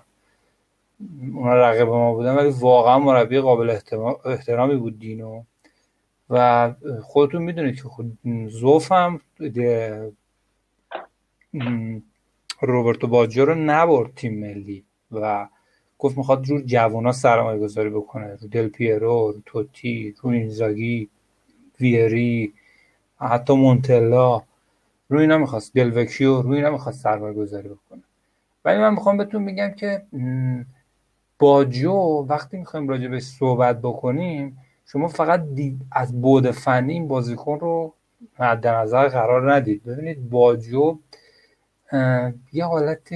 اونا رقیب ما بودن ولی واقعا مربی قابل احترامی بود دینو. و خودتون می‌دونید که خود زوف هم روبرتو باجو رو نبرد تیم ملی و گفت می‌خواد رو جوونا سرمایه گذاری بکنه. رو دل پیرو رو توتی رو اینزاگی ویری حتی مونتلا. رو اینا می‌خواست. دلوکیو رو اینا می‌خواست سرمایه گذاری بکنه. ولی من می‌خوام بهتون بگم که باجو وقتی می‌خوایم راجع بهش صحبت بکنیم شما فقط از بعد فنی این بازیکن رو مد نظر قرار ندید. ببینید باجو یه حالت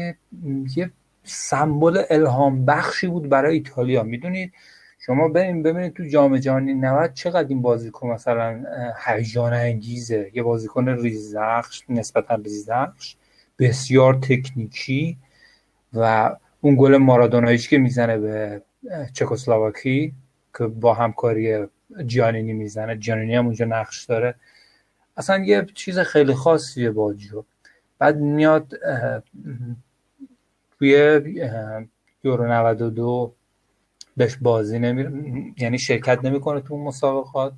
یه سمبل الهام بخشی بود برای ایتالیا. می‌دونید؟ شما بریم ببینید تو جام جهانی 90 چقدر این بازیکن مثلا هیجان انگیزه. یه بازیکن ریزنقش نسبتا ریزنقش بسیار تکنیکی و اون گل مارادونایش که می‌زنه به چکسلواکی که با همکاری جانینی می‌زنه. جانینی هم اونجا نقش داره. اصلا یه چیز خیلی خاصیه باجو بعد میاد توی یورو 92 بهش بازی نمی یعنی شرکت نمی‌کنه تو مسابقات.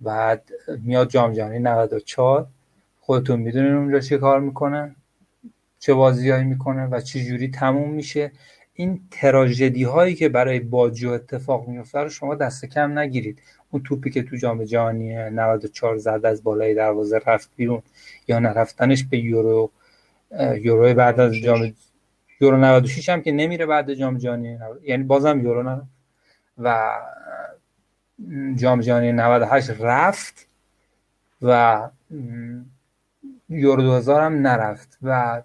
بعد میاد جام جهانی 94 خودتون می‌دونین اونجا چه کار می‌کنه چه بازیایی می‌کنه و چه جوری تموم میشه. این تراژدی هایی که برای باجو اتفاق میفته رو شما دست کم نگیرید. اون توپی که تو جام جهانی 94 زد از بالای دروازه رفت بیرون یا نرفتنش به یورو یورو بعد از جام یورو 96 هم که نمیره بعد جام جهانی یعنی بازم یورو نرفت و جام جهانی 98 رفت و یورو 2000 هم نرفت و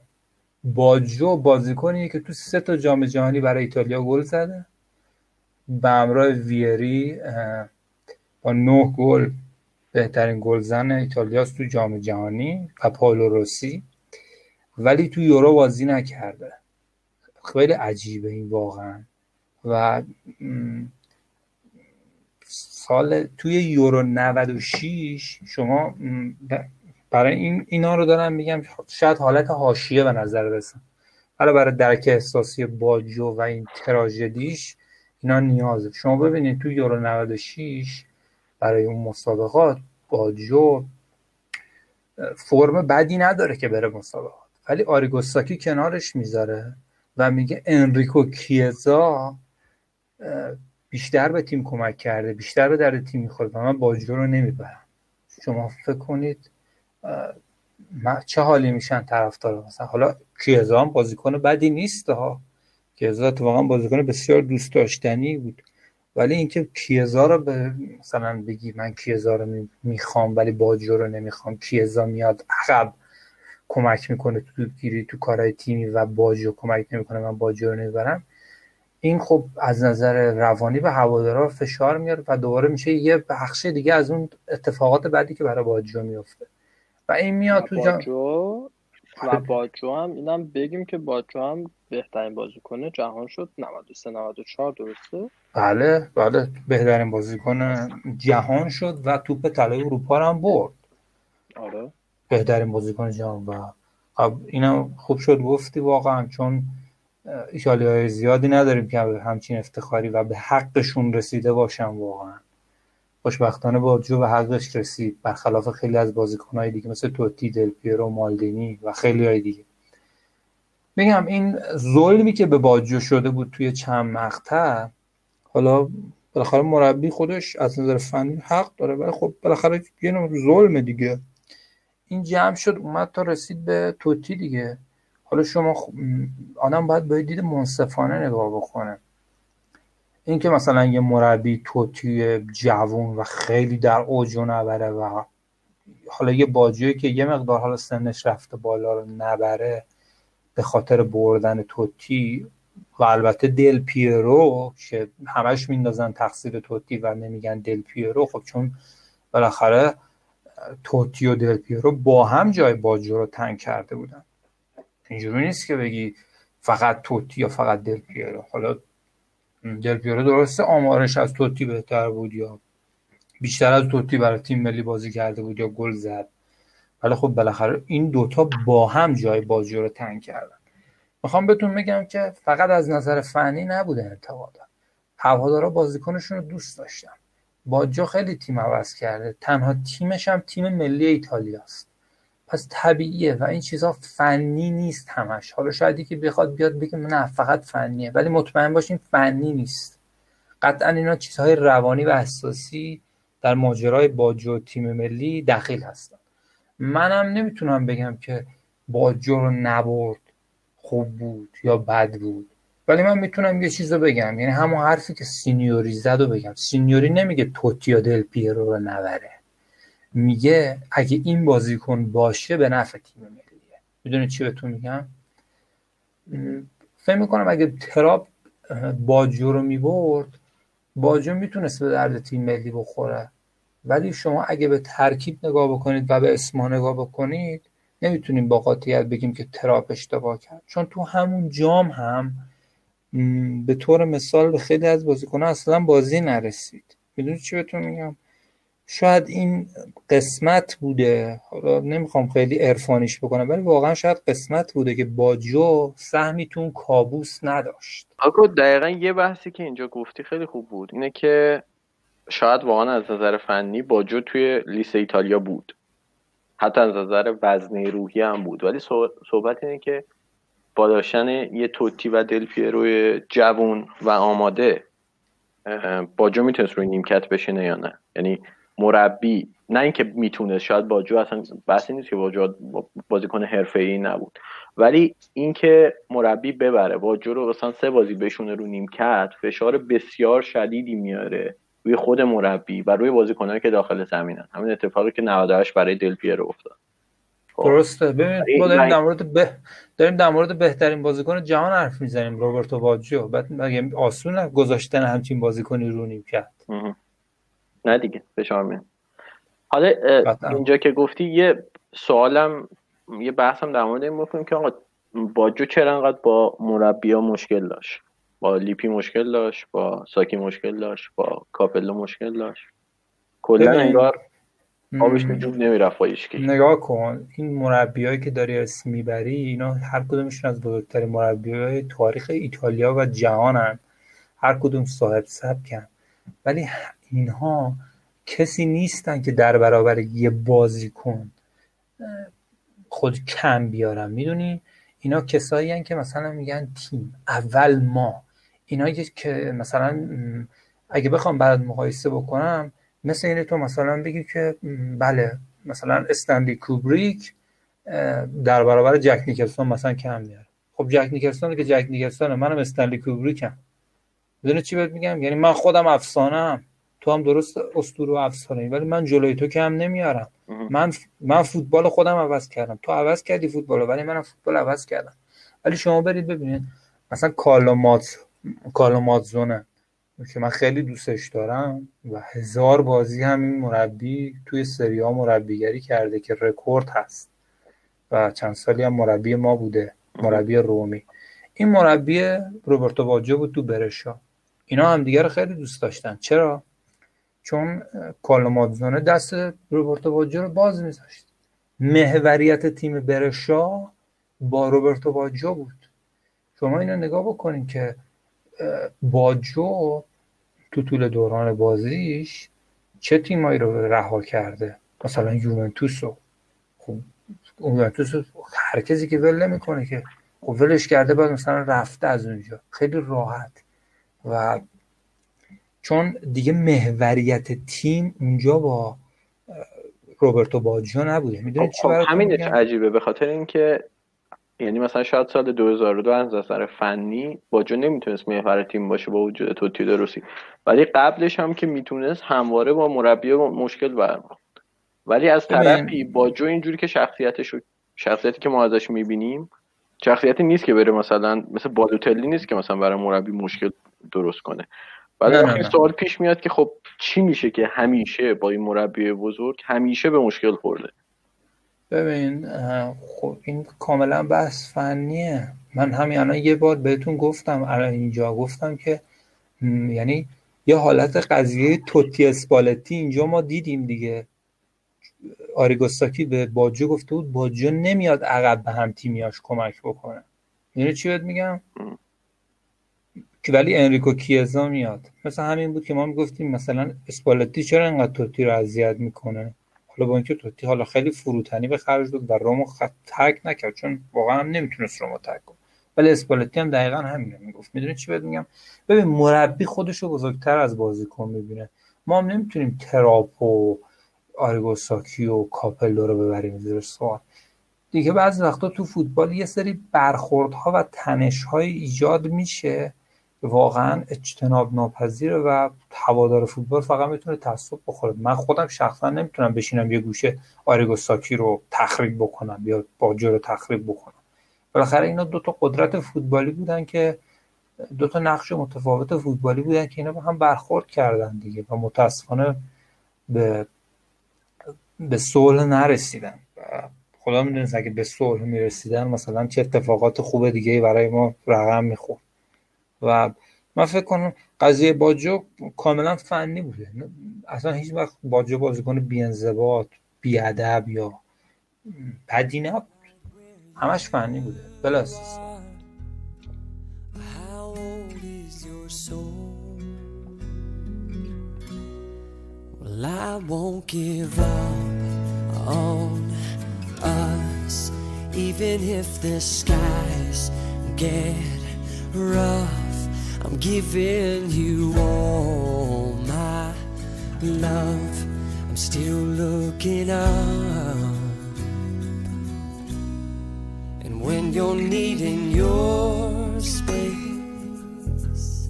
باجو بازیکنیه که تو سه تا جام جهانی برای ایتالیا گل زده. به همراه ویری با نه گل بهترین گلزن ایتالیاست تو جام جهانی و پاولو روسی. ولی تو یورو بازی نکرده. خیلی عجیبه این واقعا. و سال توی یورو 96 شما برای این اینا رو دارم میگم شاید حالت حاشیه به نظر برسن حالا برای درک احساسی باجو و این تراژدیش اینا نیازه. شما ببینید تو یورو 96 برای اون مسابقات باجو فرم بدی نداره که بره مسابقات. ولی آریگوساکی کنارش می‌ذاره و میگه انریکو کیزا بیشتر به تیم کمک کرده بیشتر به درد تیم می‌خوره و من باجو رو نمی‌برم. شما فکر کنید چه حالی میشن طرفدار؟ مثلا حالا کیزا هم بازیکن بدی نیست ها. کیزا اتفاقا بازیکن بسیار دوست داشتنی بود. ولی اینکه کیزا رو به مثلا بگی من کیزا رو می- می‌خوام ولی باجو رو نمی‌خوام کیزا میاد عقب کمک می‌کنه تو گیری تو کارهای تیمی و باجو کمک نمی‌کنه من باجو رو نمی‌برم. این خب از نظر روانی به هوادارا فشار میاره و دوباره میشه یه بخش دیگه از اون اتفاقات بعدی که برای باجو میفته و این میاد تو جام باجو و باجو هم اینم بگیم که باجو هم بهترین بازیکن جهان شد 93 94 درسته؟ بله بله. بهترین بازیکن جهان شد و توپ طلای اروپا رو هم برد. آره. بهترین بازیکن جهان و خب اینم خوب شد گفتی واقعا چون ایتالیا های زیادی نداریم که همچین افتخاری و به حقشون رسیده باشن واقعا. خوشبختانه باجو به حقش رسید. برخلاف خیلی از بازیکنهای دیگه مثل توتی دل پیرو مالدینی و خیلی های دیگه. میگم این ظلمی که به باجو شده بود توی چند مقطع حالا بالاخره مربی خودش از نظر فنی حق داره ولی خب بالاخره یه نوع ظلم دیگه. این جمع شد اومد تا رسید به توتی دیگه. حالا شما خ... آدم باید باید دید منصفانه نگاه بکنه. این که مثلا یه مربی توتی جوون و خیلی در اوج رو نبره و حالا یه باجویی که یه مقدار حالا سنش رفته بالا رو نبره به خاطر بردن توتی و البته دل پیرو که همش میندازن تقصیر توتی و نمیگن دل پیرو خب چون بالاخره توتی و دل پیرو با هم جای باجو رو تنگ کرده بودن. اینجوری نیست که بگی فقط توتی یا فقط دل پیرو. حالا دل پیرو درسته آمارش از توتی بهتر بود یا بیشتر از توتی برای تیم ملی بازی کرده بود یا گل زد. ولی خب بالاخره این دوتا با هم جای بازی رو تنگ کردن. می‌خوام بهتون بگم که فقط از نظر فنی نبوده انتقادا هوادارا بازیکنشون رو دوست داشتن. باجو خیلی تیم عوض کرده. تنها تیمش هم تیم ملی ایتالیاست پس طبیعیه و این چیزها فنی نیست همش. حالا شاید که بخواد بیاد بگه نه فقط فنیه. ولی مطمئن باشین فنی نیست. قطعا اینا چیزهای روانی و احساسی در ماجرای باجو تیم ملی دخیل هستن. منم نمی‌تونم بگم که باجو رو نبرد خوب بود یا بد بود. ولی من می‌تونم یه چیز رو بگم. یعنی همون حرفی که سینیوری زد رو بگم. سینیوری نمیگه توتی یا دل پیرو رو نبره. میگه اگه این بازیکن باشه به نفع تیم ملیه. می‌دونی چی بهتون میگم؟ فکر می‌کنم اگه تراب باجو رو می‌برد باجو می‌تونست به درد تیم ملی بخوره. ولی شما اگه به ترکیب نگاه بکنید و به اسما نگاه بکنید نمی‌تونیم با قاطعیت بگیم که تراب اشتباه کرد. چون تو همون جام هم به طور مثال به خیلی از بازیکنان اصلا بازی نرسید. می‌دونی چی بهتون میگم؟ شاید این قسمت بوده حالا نمی‌خوام خیلی عرفانیش بکنم ولی واقعا شاید قسمت بوده که باجو سهمی تو اون کابوس نداشت. آقا دقیقا یه بحثی که اینجا گفتی خیلی خوب بود اینه که شاید واقعا از نظر فنی باجو توی لیست ایتالیا بود. حتی از نظر وزنه روحی هم بود. ولی صح- صحبت اینه که با داشتن یه توتی و دل پیروی جوون و آماده باجو می‌تونست روی نیمکت بشینه یا نه. یعنی مربی نه اینکه می‌تونست شاید باجو اصلا بحثی نیست که باجو بازیکن حرفه‌ای نبود. ولی اینکه مربی ببره باجو رو مثلا سه بازی بشونه رو نیمکت فشار بسیار شدیدی میاره روی خود مربی و روی بازیکنایی که داخل زمینن. همین اتفاقی که 98 برای دل پیرو افتاد. خب. درسته. ببین این ما داریم در مورد به... داریم در مورد بهترین بازیکن جهان حرف می‌زنیم روبرتو باجیو بعد مگه آسونه گذاشتن همچین بازیکنی رو نیمکت؟ مهم. نه دیگه فشار میاد حالا. اینجا که گفتی یه سوالم یه بحثم در مورد این بکنیم که آقا باجو چرا انقدر با مربیا مشکل داشت؟ با لیپی مشکل داشت؟ با ساکی مشکل داشت؟ با کاپلو مشکل داشت؟ کلا انگار آبش جوب نمی‌رفت با هیچکی نگاه کن این مربیایی که داری اسم می‌بری اینا هر کدومشون از بزرگترین مربیای تاریخ ایتالیا و جهانن. هر کدوم صاحب سبکن. ولی اینها کسی نیستن که در برابر یه بازیکن خود کم بیارن. می‌دونی؟ اینا کسایی هن که مثلا میگن تیم اول ما. اینا که مثلا اگه بخوام برات مقایسه بکنم مثل اینه تو مثلا بگی که بله مثلا استنلی کوبریک در برابر جک نیکلسون مثلا کم میاره. خب جک نیکلسون که جک نیکلسونه منم استنلی کوبریکم. می‌دونی چی بهت میگم؟ یعنی من خودم افسانه تو هم درست اسطوره و افسانه ولی من جلوی تو کم نمیارم. من من فوتبال خودم عوض کردم. تو عوض کردی فوتبال ولی منم فوتبال عوض کردم. ولی شما برید ببینید مثلا کارلو مات کارلو ماتزونه که من خیلی دوستش دارم و هزار بازی هم این مربی توی سری ها مربیگری کرده که رکورد هست و چند سالی هم مربی ما بوده مربی رومی. این مربی روبرتو باجو بود تو برشا. اینا هم دیگه رو خیلی دوست داشتن. چرا؟ چون کارلو ماتزونه دست روبرتو باجو رو باز میذاشت. محوریت تیم برشا با روبرتو باجو بود. شما اینو نگاه بکنین که باجو تو طول دوران بازیش چه تیمایی رو رها کرده؟ مثلا یوونتوس رو. خب یوونتوس هر کسی که ول نمی‌کنه که خب ولش کرده بعد مثلا رفته از اونجا. خیلی راحت. و چون دیگه محوریت تیم اونجا با روبرتو باجیو نبوده. می‌دونید چی خب همینش عجیبه به خاطر اینکه یعنی مثلا شاید سال 2002 از نظر فنی باجو نمی‌تونست محور تیم باشه با وجود توتی دروسی. ولی قبلش هم که می‌تونست همواره با مربی با مشکل برمیخورد. ولی از. طرفی باجو اینجوری که شخصیتش شخصیتی که ما ازش می‌بینیم شخصیتی نیست که بره مثلا مثل بالوتلی نیست که مثلا برای مربی مشکل درست کنه. وقتی نه. سوال پیش میاد که خب چی میشه که همیشه با این مربی بزرگ همیشه به مشکل خورده؟ ببین خب این کاملا بحث فنیه. من همین الان یه بار بهتون گفتم الان اینجا گفتم که یعنی یه حالت قضیه توتی اسپالتی اینجا ما دیدیم دیگه. آریگوساکی به باجو گفته بود باجو نمیاد عقب به هم تیمیاش کمک بکنه. می‌دونی چی بهت میگم؟ ولی انریکو کیزا میاد. مثلا همین بود که ما می‌گفتیم مثلا اسپالتی چرا انقدر توتی رو اذیت می‌کنه؟ حالا با اینکه توتی حالا خیلی فروتنی به خرج داد و رومو خط ترک نکرد چون واقعا هم نمی‌تونست رومو ترک کنه. ولی اسپالتی هم دقیقا همینو می‌گفت می‌دونی چی بهت میگم؟ ببین مربی خودشو بزرگتر از بازیکن می‌بینه. ما هم نمی‌تونیم تراپ و آریگو ساکی و کاپلو رو ببریم زیر سوال. دیگه بعضی وقتا تو فوتبال یه سری برخوردها و تنشهای ایجاد میشه واقعا اجتناب ناپذیره و هوادار فوتبال فقط می‌تونه تعصب بخوره. من خودم شخصا نمی‌تونم بشینم یه گوشه آریگو ساکی رو تخریب بکنم یا باجو رو تخریب بکنم. بالاخره اینا دو تا قدرت فوتبالی بودن که دو تا نقش متفاوت فوتبالی بودن که اینا با هم برخورد کردن دیگه و متاسفانه به به صلح نرسیدن. خدا می‌دونست اگه به صلح می‌رسیدن مثلا چه اتفاقات خوب دیگه برای ما رقم می‌خورد. و من فکر کنم قضیه باجو کاملا فنی بوده. اصلا هیچ وقت باجو بازیکن بیانضباط بیادب یا بدی نبود. همش فنی بوده. بلا I won't give up on us, even if the skies get rough. I'm giving you all my love. I'm still looking up. And when you're needing your space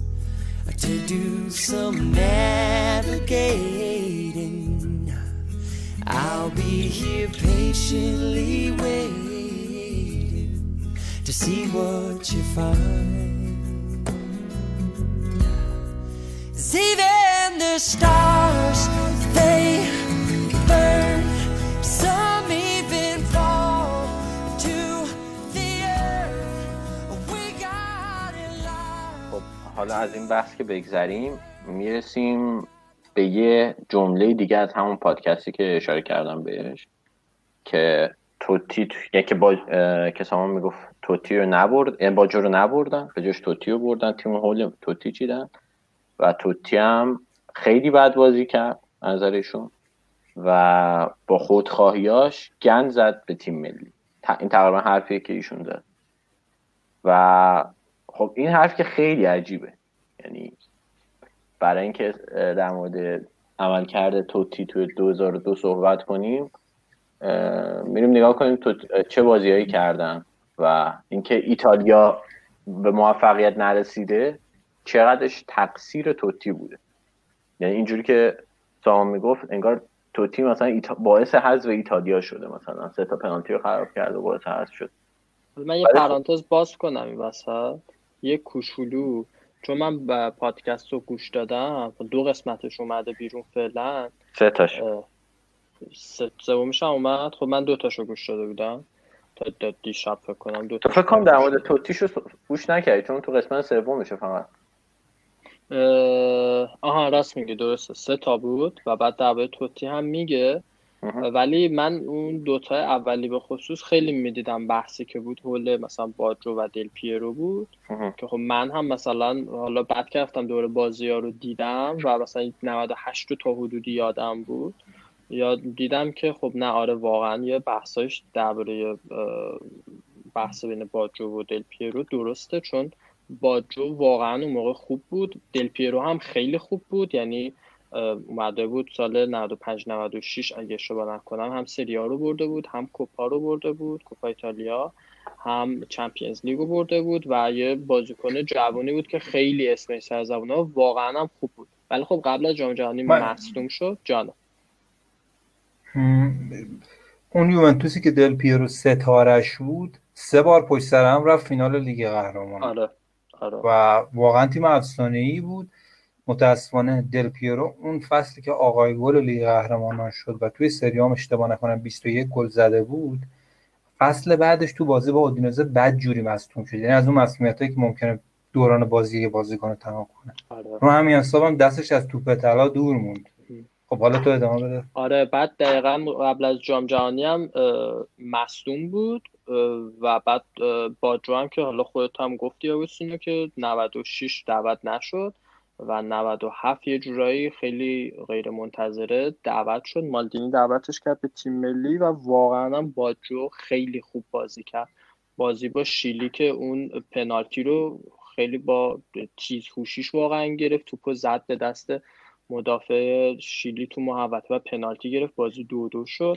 to do some navigating, I'll be here patiently waiting to see what you find. Even the stars, they burn. Some even fall to the earth. We got line. خب حالا از این بحث که بگذریم می‌رسیم به یه جمله دیگه از همون پادکستی که اشاره کردم بهش که توتی تو... یکی که با اه، که سامان می‌گفت توتی رو نبرد یعنی باجو رو نبردن به جاش توتی رو بردن تیم هول توتی چیدن و توتی هم خیلی بد بازی کرد نظرشون و با خودخواهیاش گند زد به تیم ملی. این تقریبا حرفیه که ایشون زد. و خب این حرف که خیلی عجیبه. یعنی برای اینکه در مورد عملکرد توتی توی 2002 صحبت کنیم میریم نگاه کنیم تو چه بازیهایی کردن و اینکه ایتالیا به موفقیت نرسیده. چقدرش تقصیر توتی بوده. یعنی اینجوری که سامان می‌گفت انگار توتی مثلا ایتا... باعث حذف ایتالیا شده مثلا. سه تا پنالتی رو خراب کرد و باعث حذف شد. من یه خب- پرانتز باز کنم این وسط. یه کوچولو. چون من به پادکست رو گوش دادم دو قسمتش اومده بیرون فعلا. سه تاش. سومیش هم اومد. خب من دو تاشو گوش داده بودم. تا تا دیشب فکر کنم دو تاشو فکر کنم در مورد. توتیشو گوش نکردی چون تو قسمت سومشه فقط. آها راست میگه درسته. سه تا بود و بعد درباره توتی هم میگه. ولی من اون دوتای اولی به خصوص خیلی می‌دیدم بحثی که بود حول مثلا باجو و دل پیرو بود. که خب من هم مثلا حالا بعد که رفتم دور بازی ها رو دیدم و مثلا 98 رو تا حدودی یادم بود. یا دیدم که خب نه آره واقعا یه بحثایش درباره بحث بین باجو و دل پیرو درسته. چون باجو واقعا اون موقع خوب بود. دل پیرو هم خیلی خوب بود. یعنی اومده بود سال 95 96 اگه اشتباه نکنم هم سریا رو برده بود هم کوپا رو برده بود کوپا ایتالیا هم چمپیونز لیگ رو برده بود و یه بازیکن جوانی بود که خیلی اسمش سر زبونه واقعا هم خوب بود. ولی خب قبل از جام جهانی من- مصدوم شد. جانم. هم، اون یوونتوسی که دل پیرو ستارش بود سه بار پشت سر هم رفت فینال لیگ قهرمانان. آره. آره. و واقعا تیم افسانه‌ای بود. متاسفانه دل پیرو اون فصلی که آقای گل لیگ قهرمانان شد و توی سریام اشتباه نکنم 21 گل زده بود فصل بعدش تو بازی با اودینزه بد جوری مصدوم شد. یعنی از اون مصدومیتایی که ممکنه دوران بازی یه بازیکن تمام کنه. آره. رو همین حساب هم دستش از توپ طلا دور موند. خب حالا تو ادامه بده. آره بعد دقیقا قبل از جام جهانی هم مصدوم بود. و بعد باجو هم که حالا خودت هم گفتی آگوستینو که 96 دعوت نشد و 97 یه جورایی خیلی غیر منتظره دعوت شد. مالدینی دعوتش کرد به تیم ملی و واقعا هم باجو خیلی خوب بازی کرد. بازی با شیلی که اون پنالتی رو خیلی با تیز هوشیش واقعا گرفت توپو زد به دست مدافع شیلی تو محوطه و پنالتی گرفت. بازی دو دو شد.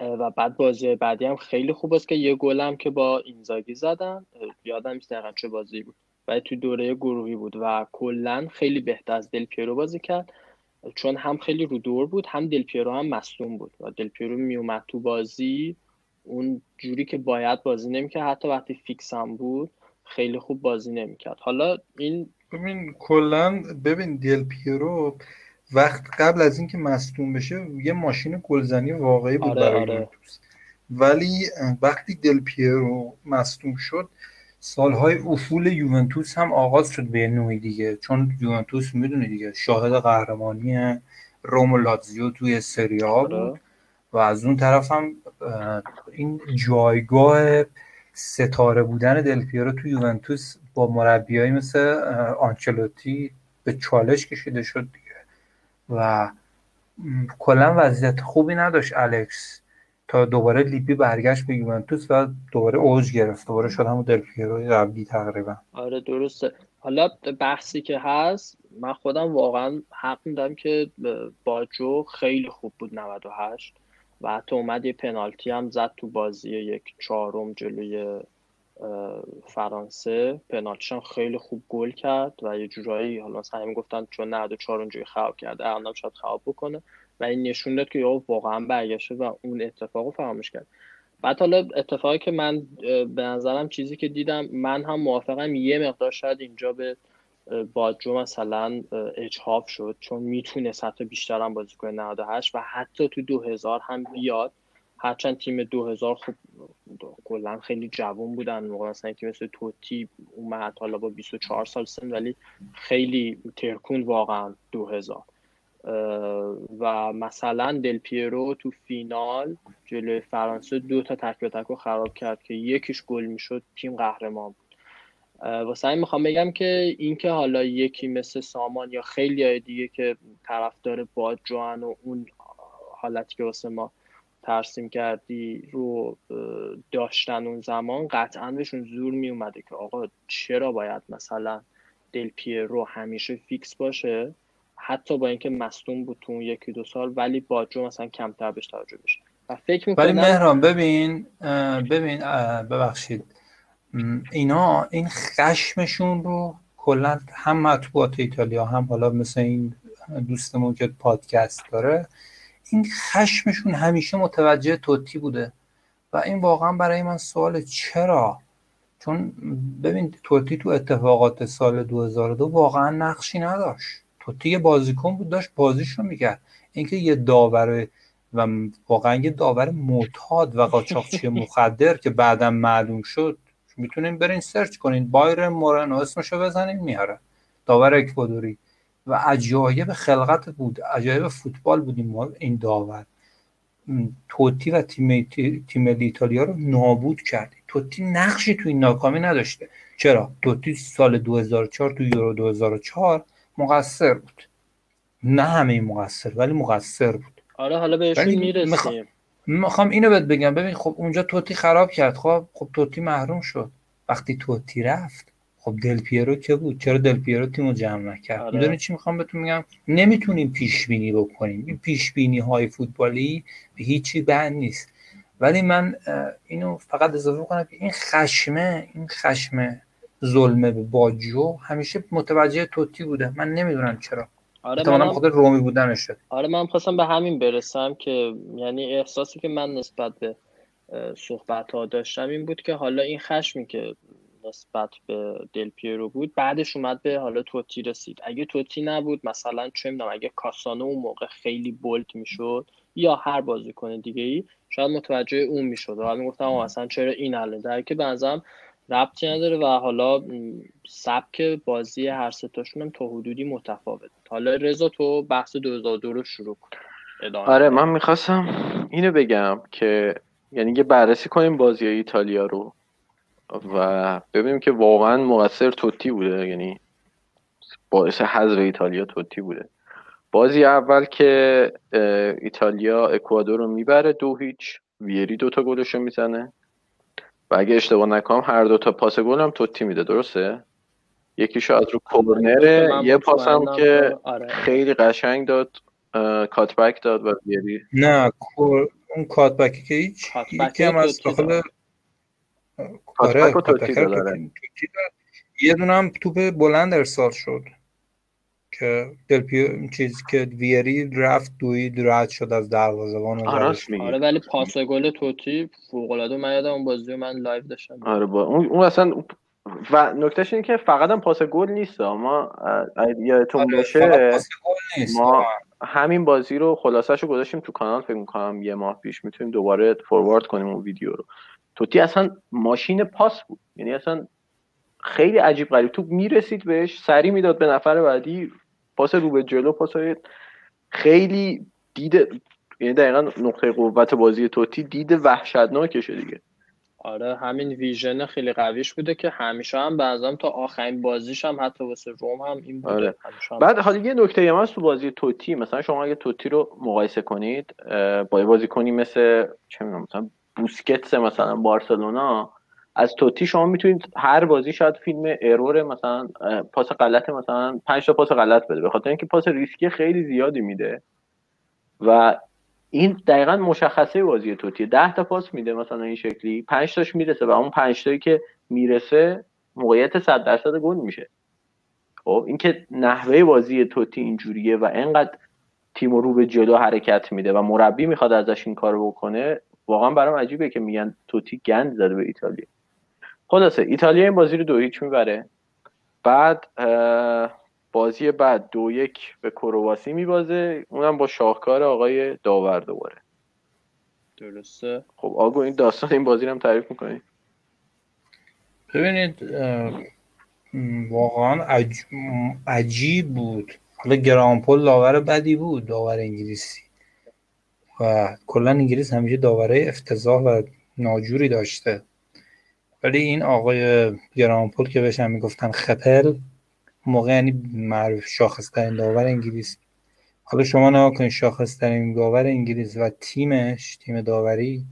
و بعد بازی بعدی هم خیلی خوب است که یه گل هم که با اینزاگی زدن یادم نیست دقیقا چه بازی بود. و تو دوره گروهی بود و کلا خیلی بهتر از دل پیرو بازی کرد. چون هم خیلی رو دور بود هم دل پیرو هم مصدوم بود و دل پیرو میومد تو بازی اون جوری که باید بازی نمی‌کرد. حتی وقتی فیکس هم بود خیلی خوب بازی نمی‌کرد. حالا این ببین کلا ببین دل پیرو وقت قبل از اینکه مصدوم بشه یه ماشین گلزنی واقعی بود آره، برای آره. ولی وقتی دل پیرو مصدوم شد سالهای افول یوونتوس هم آغاز شد به نوعی دیگه چون یوونتوس می‌دونی دیگه شاهد قهرمانی روم و لاتزیو توی سری آ بود آره. و از اون طرف هم این جایگاه ستاره بودن دل پیرو تو یوونتوس با مربیایی مثل آنچلوتی به چالش کشیده شد دیگه و کلا وضعیت خوبی نداشت الکس. تا دوباره لیپی برگشت به یوونتوس و دوباره اوج گرفت. دوباره شد همون دل قبلی تقریبا. آره درسته. حالا بحثی که هست من خودم واقعا حق میدم که باجو خیلی خوب بود 98 و حتی اومد یه پنالتی هم زد تو بازی یک چهارم جلوی فرانسه پنالتیش هم خیلی خوب گل کرد و یه جورایی حالا مثلا گفتن چون 94 اونجوری خراب کرده الانم شاید خراب بکنه و این نشون داد که یهو واقعا برگشته و اون اتفاق رو فراموش کرد. بعد حالا اتفاقی که من به نظرم چیزی که دیدم من هم موافقم یه مقدار شاید اینجا به باجو مثلا اجحاف شد چون می‌تونست حتی بیشتر هم بازی کنه 98 و حتی تو 2000 هم بیاد. هرچند تیم 2000 خوب کلا خیلی جوان بودن موقع مثلا که مثل توتی اومد حالا با 24 سال سن ولی خیلی ترکون واقعا 2000 اه، و مثلا دل پیرو تو فینال جلوی فرانسه دو تا تک به رو خراب کرد که یکیش گل می‌شد تیم قهرمان بود. واسه همین می‌خوام بگم که اینکه حالا یکی مثل سامان یا خیلی های دیگه که طرفدار باد جوان و اون حالتی که واسه ما ترسیم کردی رو داشتن اون زمان قطعا بهشون زور می اومده که آقا چرا باید مثلا دل پیرو همیشه فیکس باشه؟ حتی با اینکه مصدوم بود تو اون یکی دو سال ولی باجو مثلا کمتر بهش توجه بشه. و فکر ولی مهران ببین ببین ببخشید. اینا این خشمشون رو کلا هم مطبوعات ایتالیا هم حالا مثل این دوستمون که پادکست داره این خشمشون همیشه متوجه توتی بوده. و این واقعا برای من سوال چرا؟ چون ببین توتی تو اتفاقات سال 2002 واقعا نقشی نداشت. توتی یه بازیکن بود داشت بازیشو می‌کرد. اینکه یه داور و واقعا یه داور معتاد و قاچاقچی مخدر که بعدا معلوم شد می‌تونین برین سرچ کنین. بایر مورنو اسمشو بزنین میاره. داور اکوادوری. و عجایب خلقت بود عجایب فوتبال بود این این داور. توتی و تیم تیم ایتالیا رو نابود کرد. توتی نقشی تو این ناکامی نداشته. چرا؟ توتی سال 2004 تو یورو 2004 مقصر بود. نه همه مقصر ولی مقصر بود. آره حالا بهشون می‌رسیم. میخوا- می‌خوام اینو بهت بگم. ببین خب اونجا توتی خراب کرد. خب خب توتی محروم شد. وقتی توتی رفت خب دل پیرو که بود؟ چرا دل پیرو تیمو جمع نکرد؟ آره. می‌دونی چی می‌خوام بهتون میگم نمی‌تونیم پیش بینی بکنیم. این پیش بینی های فوتبالی به هیچی بند نیست. ولی من اینو فقط اضافه کنم که این خشمه این خشم ظلمه به باجو همیشه متوجه توتی بوده. من نمی‌دونم چرا. آره احتمالاً منم بخاطر رومی بودنش شد آره من خواستم به همین برسم که یعنی احساسی که من نسبت به صحبت ها داشتم این بود که حالا این خشمی که نسبت به دل پیرو بود. بعدش اومد به حالا توتی رسید. اگه توتی نبود مثلا چه می‌دونم اگه کاسانو اون موقع خیلی بولد می‌شد یا هر بازیکن دیگه ای شاید متوجه اون می‌شد. و من گفتم مثلا چرا این الان؟ در که به نظرم ربطی نداره و حالا سبک بازی هر ستاشون هم تا حدودی متفاوت حالا رضا تو بحث 2002 رو شروع کن. ادامه آره. من می‌خواستم اینو بگم که یعنی یه بررسی کنیم بازی ایتالیا رو. و ببینیم که واقعا مقصر توتی بوده یعنی باعث حذف ایتالیا توتی بوده. بازی اول که ایتالیا اکوادور رو می‌بره دو هیچ ویری دوتا گلش رو می‌زنه. و اگه اشتباه نکنم هر دوتا پاس گل هم توتی میده درسته؟ یکیشو از رو کورنره من یه پاس هم که آره. خیلی قشنگ داد کاتبک داد و ویری. نه اون کاتبکی که هیچ یکی هم از داخل داد. یه دونه هم توپ بلند ارسال شد که دلپیو چیزی که ویری رفت دوید رد شد از دروازه‌بان میگی آره ولی پاس گل توتی فوق العاده من یادم اون بازی رو من live داشتم آره با اون, اون اصلا و نکتهش اینه که فقط هم پاس گل نیست ما اه، اگه یادتون آره، باشه فقط پاس گل نیست ما. همین بازی رو خلاصش رو گذاشتیم تو کانال فکر می‌کنم یه ماه پیش می‌تونیم دوباره forward کنیم اون ویدیو رو. توتی اصلا ماشین پاس بود. یعنی اصلا خیلی عجیب غریب. توپ می‌رسید بهش سری می‌داد به نفر بعدی پاس رو به جلو پاس خیلی دید یعنی دقیقا نقطه قوت بازی توتی دید وحشتناکشه دیگه. آره همین ویژن خیلی قویش بوده که همیشه هم نظرم تا آخرین بازیش هم حتی واسه روم هم این بوده. آره. هم بعد حالا یه نکته هم هست تو بازی توتی مثلا شما اگه توتی رو مقایسه کنید با یه بازیکنی مثل چه می‌دونم مثلا بوسکتس مثلا بارسلونا از توتی شما می‌تونید هر بازی شاید فیلم ارور مثلا پاس غلط مثلا 5 تا پاس غلط بده به خاطر اینکه پاس ریسکی خیلی زیادی میده. و این دقیقا مشخصه بازی توتی 10 تا پاس میده مثلا این شکلی. 5 تاش می‌رسه و اون 5 تایی که می‌رسه موقعیت 100 درصد گل میشه. خب اینکه نحوه بازی توتی اینجوریه و انقدر تیم رو به جلو حرکت میده و مربی می‌خواد ازش این کارو بکنه واقعا برام عجیبه که میگن توتی گند زده به ایتالیا. خلاصه ایتالیا این بازی رو دو هیچ می‌بره. بعد بازی بعد دو یک به کرواسی میبازه. اونم با شاهکار آقای داور دوباره. درسته. خب آگو این داستان این بازی رو هم تعریف می‌کنی؟ ببینید واقعا عج... عجیب بود. حالا گرامپول داور بدی بود داور انگلیسی. و کلا انگلیس همیشه داورای افتضاح و ناجوری داشته. ولی این آقای گرامپول که بهش هم می‌گفتن خپل موقع یعنی معروف شاخصترین داور انگلیس. حالا شما نگاه کنید شاخصترین داور انگلیس و تیمش تیم داوری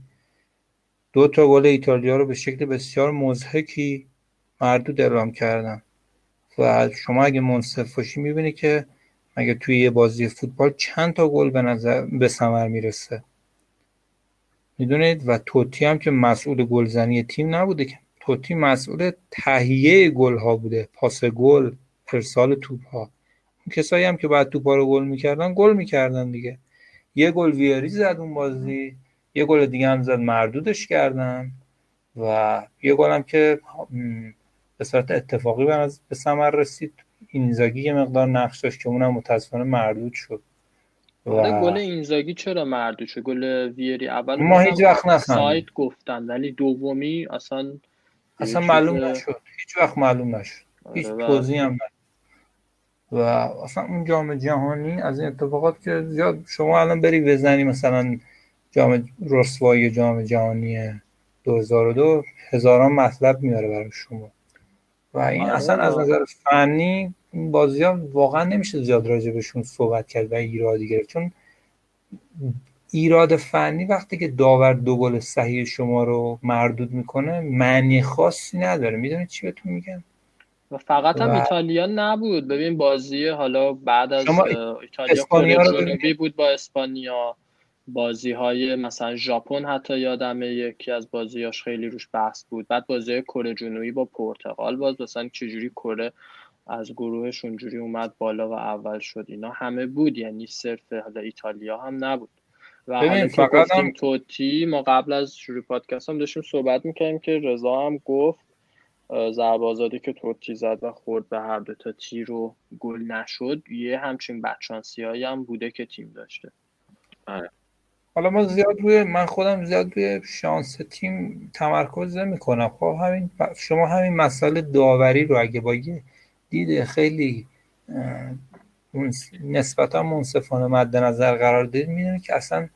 دو تا گل ایتالیا رو به شکل بسیار مضحکی مردود اعلام کردن. و شما اگه منصف باشی می‌بینی که مگه توی یه بازی فوتبال چند تا گل به نظر به ثمر می‌رسه. می‌دونید؟ و توتی هم که مسئول گلزنی تیم نبوده که. توتی مسئول تهیه گل ها بوده پاس گل. ارسال توپ ها اون کسایی هم که بعد توپ ها رو گل می‌کردن گل می‌کردن دیگه. یه گل ویاری زد اون بازی یه گل دیگه هم زد مردودش کردن و یه گل هم که به صورت اتفاقی به ثمر رسید. اینزاگی یه مقدار نقش داشت که اونم متاسفانه مردود شد. آره گل اینزاگی چرا مردود شد؟ گل ویری اول ما هیچ وقت نفهمیدیم. سایت گفتن ولی دومی اصلا اصلا معلوم نشد. هیچ وقت معلوم نشد. هیچ آره، و- توضیح هم نشد. و اصلا اون جام جهانی از این اتفاقات که زیاد شما الان بری بزنی مثلا جام رسوایی جام جهانی 2002 هزاران مطلب میاره برای شما. و این آره اصلا از نظر فنی این بازی ها واقعا نمیشه زیاد راجع بهشون صحبت کرد و ایرادی گرفت. چون ایراد فنی وقتی که داور دو گل صحیح شما رو مردود می‌کنه معنی خاصی نداره. می‌دونید چی بهتون میگم؟ و فقط هم و- ایتالیا نبود. ببین بازی حالا بعد از ایتالیا اسپانیا کره جنوبی. بود با اسپانیا. بازی های مثلا ژاپن حتی یادمه یکی از بازیاش خیلی روش بحث بود. بعد بازی کره جنوبی با پرتغال باز مثلا چجوری کره از گروهش اونجوری اومد بالا و اول شد اینا. همه بود یعنی صرف حالا ایتالیا هم نبود. و ببین، حالا که فقط گفتیم هم- توتی ما قبل از شروع پادکست هم داشتیم صحبت می‌کنیم که رضا هم گفت ضربه آزادی که توتی زد و خورد به هر دو تا تیر و گل نشد یه همچین بدشانسی هایی هم بوده که تیم داشته. حالا ما زیاد روی من خودم زیاد روی شانس تیم تمرکز نمی کنم خب همین شما همین مسئله داوری رو اگه با یه دید خیلی نسبتا منصفانه مد نظر قرار دید می‌دونید که اصلا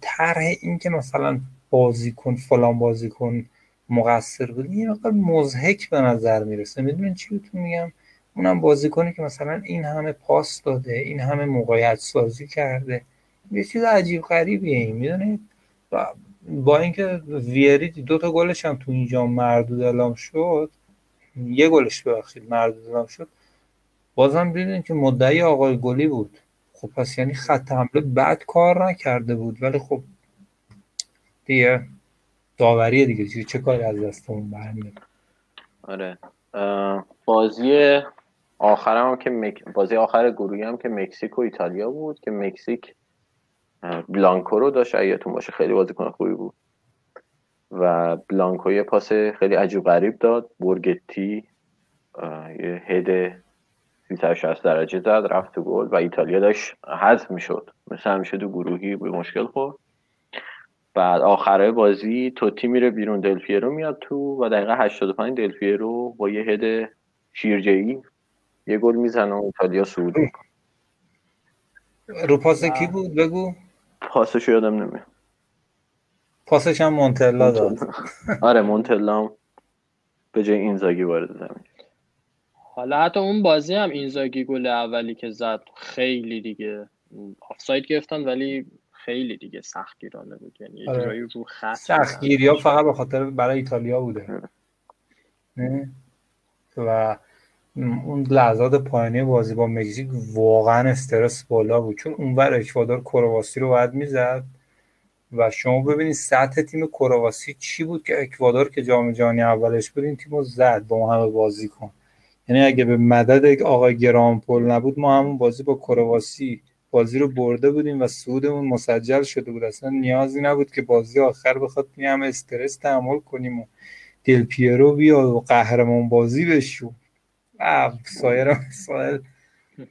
طرح این که مثلا بازیکن فلان بازیکن مقصر بود. یه مقدار مضحک به نظر می‌رسه. می‌دونید چی بهتون میگم؟ اونم بازیکنی که مثلا این همه پاس داده این همه موقعیت سازی کرده. یه چیز عجیب غریبیه این می‌دونید؟ با اینکه ویری دو تا گلش هم تو اینجا مردود اعلام شد یه گلش ببخشید مردود اعلام شد. بازم دیدین که مدعی آقای گلی بود. خب پس یعنی خط حمله بد کار نکرده بود. ولی خب دیگه داوریه دیگه. چه- کاری از دستمون برمیاد؟ آره. بازی آخرم که مک... بازی آخر گروهی هم که مکزیک و ایتالیا بود که مکزیک بلانکو رو داشت. اگه یادتون باشه خیلی بازیکن خوبی بود. و بلانکو یه پاس خیلی عجیب غریب داد. بورگتی اه، یه هد 360 درجه زد رفت تو گل و ایتالیا داشت حذف می‌شد. مثل همیشه تو گروهی به مشکل خورد. بعد آخرای بازی توتی میره بیرون دلپیرو میاد تو و دقیقه 85 دلپیرو با یه هد شیرجه‌ای یه گل می‌زنه و ایتالیا صعود می‌کنه. رو پاس کی بود؟ بگو. پاسش رو یادم نمیاد. پاسش هم مونتلا داد. آره مونتلام به جای اینزاگی وارد زمین. حالا حتی اون بازی هم اینزاگی گل اولی که زد خیلی دیگه. آفساید گرفتن ولی خیلی دیگه سختگیرانه بود. یعنی یه آره. جورایی رو خط سختگیری ها فقط به خاطر برای ایتالیا بوده. نه؟ و اون لحظات پایانی بازی با مکزیک واقعا استرس بالا بود. چون اونور اکوادور کرواسی رو باید می‌زد. و شما ببینید سطح تیم کرواسی چی بود که اکوادور که جام جهانی اولش بود این تیم رو زد با ما همه بازی کن یعنی اگه به مدد آقای گرامپول نبود ما همون بازی با کرواسی بازی رو برده بودیم و سودمون مسجل شده بود. اصلا نیازی نبود که بازی آخر بخواد همه استرس تحمل کنیم و دل پیرو بیا و قهرمان بازی بشو. سایر مسائل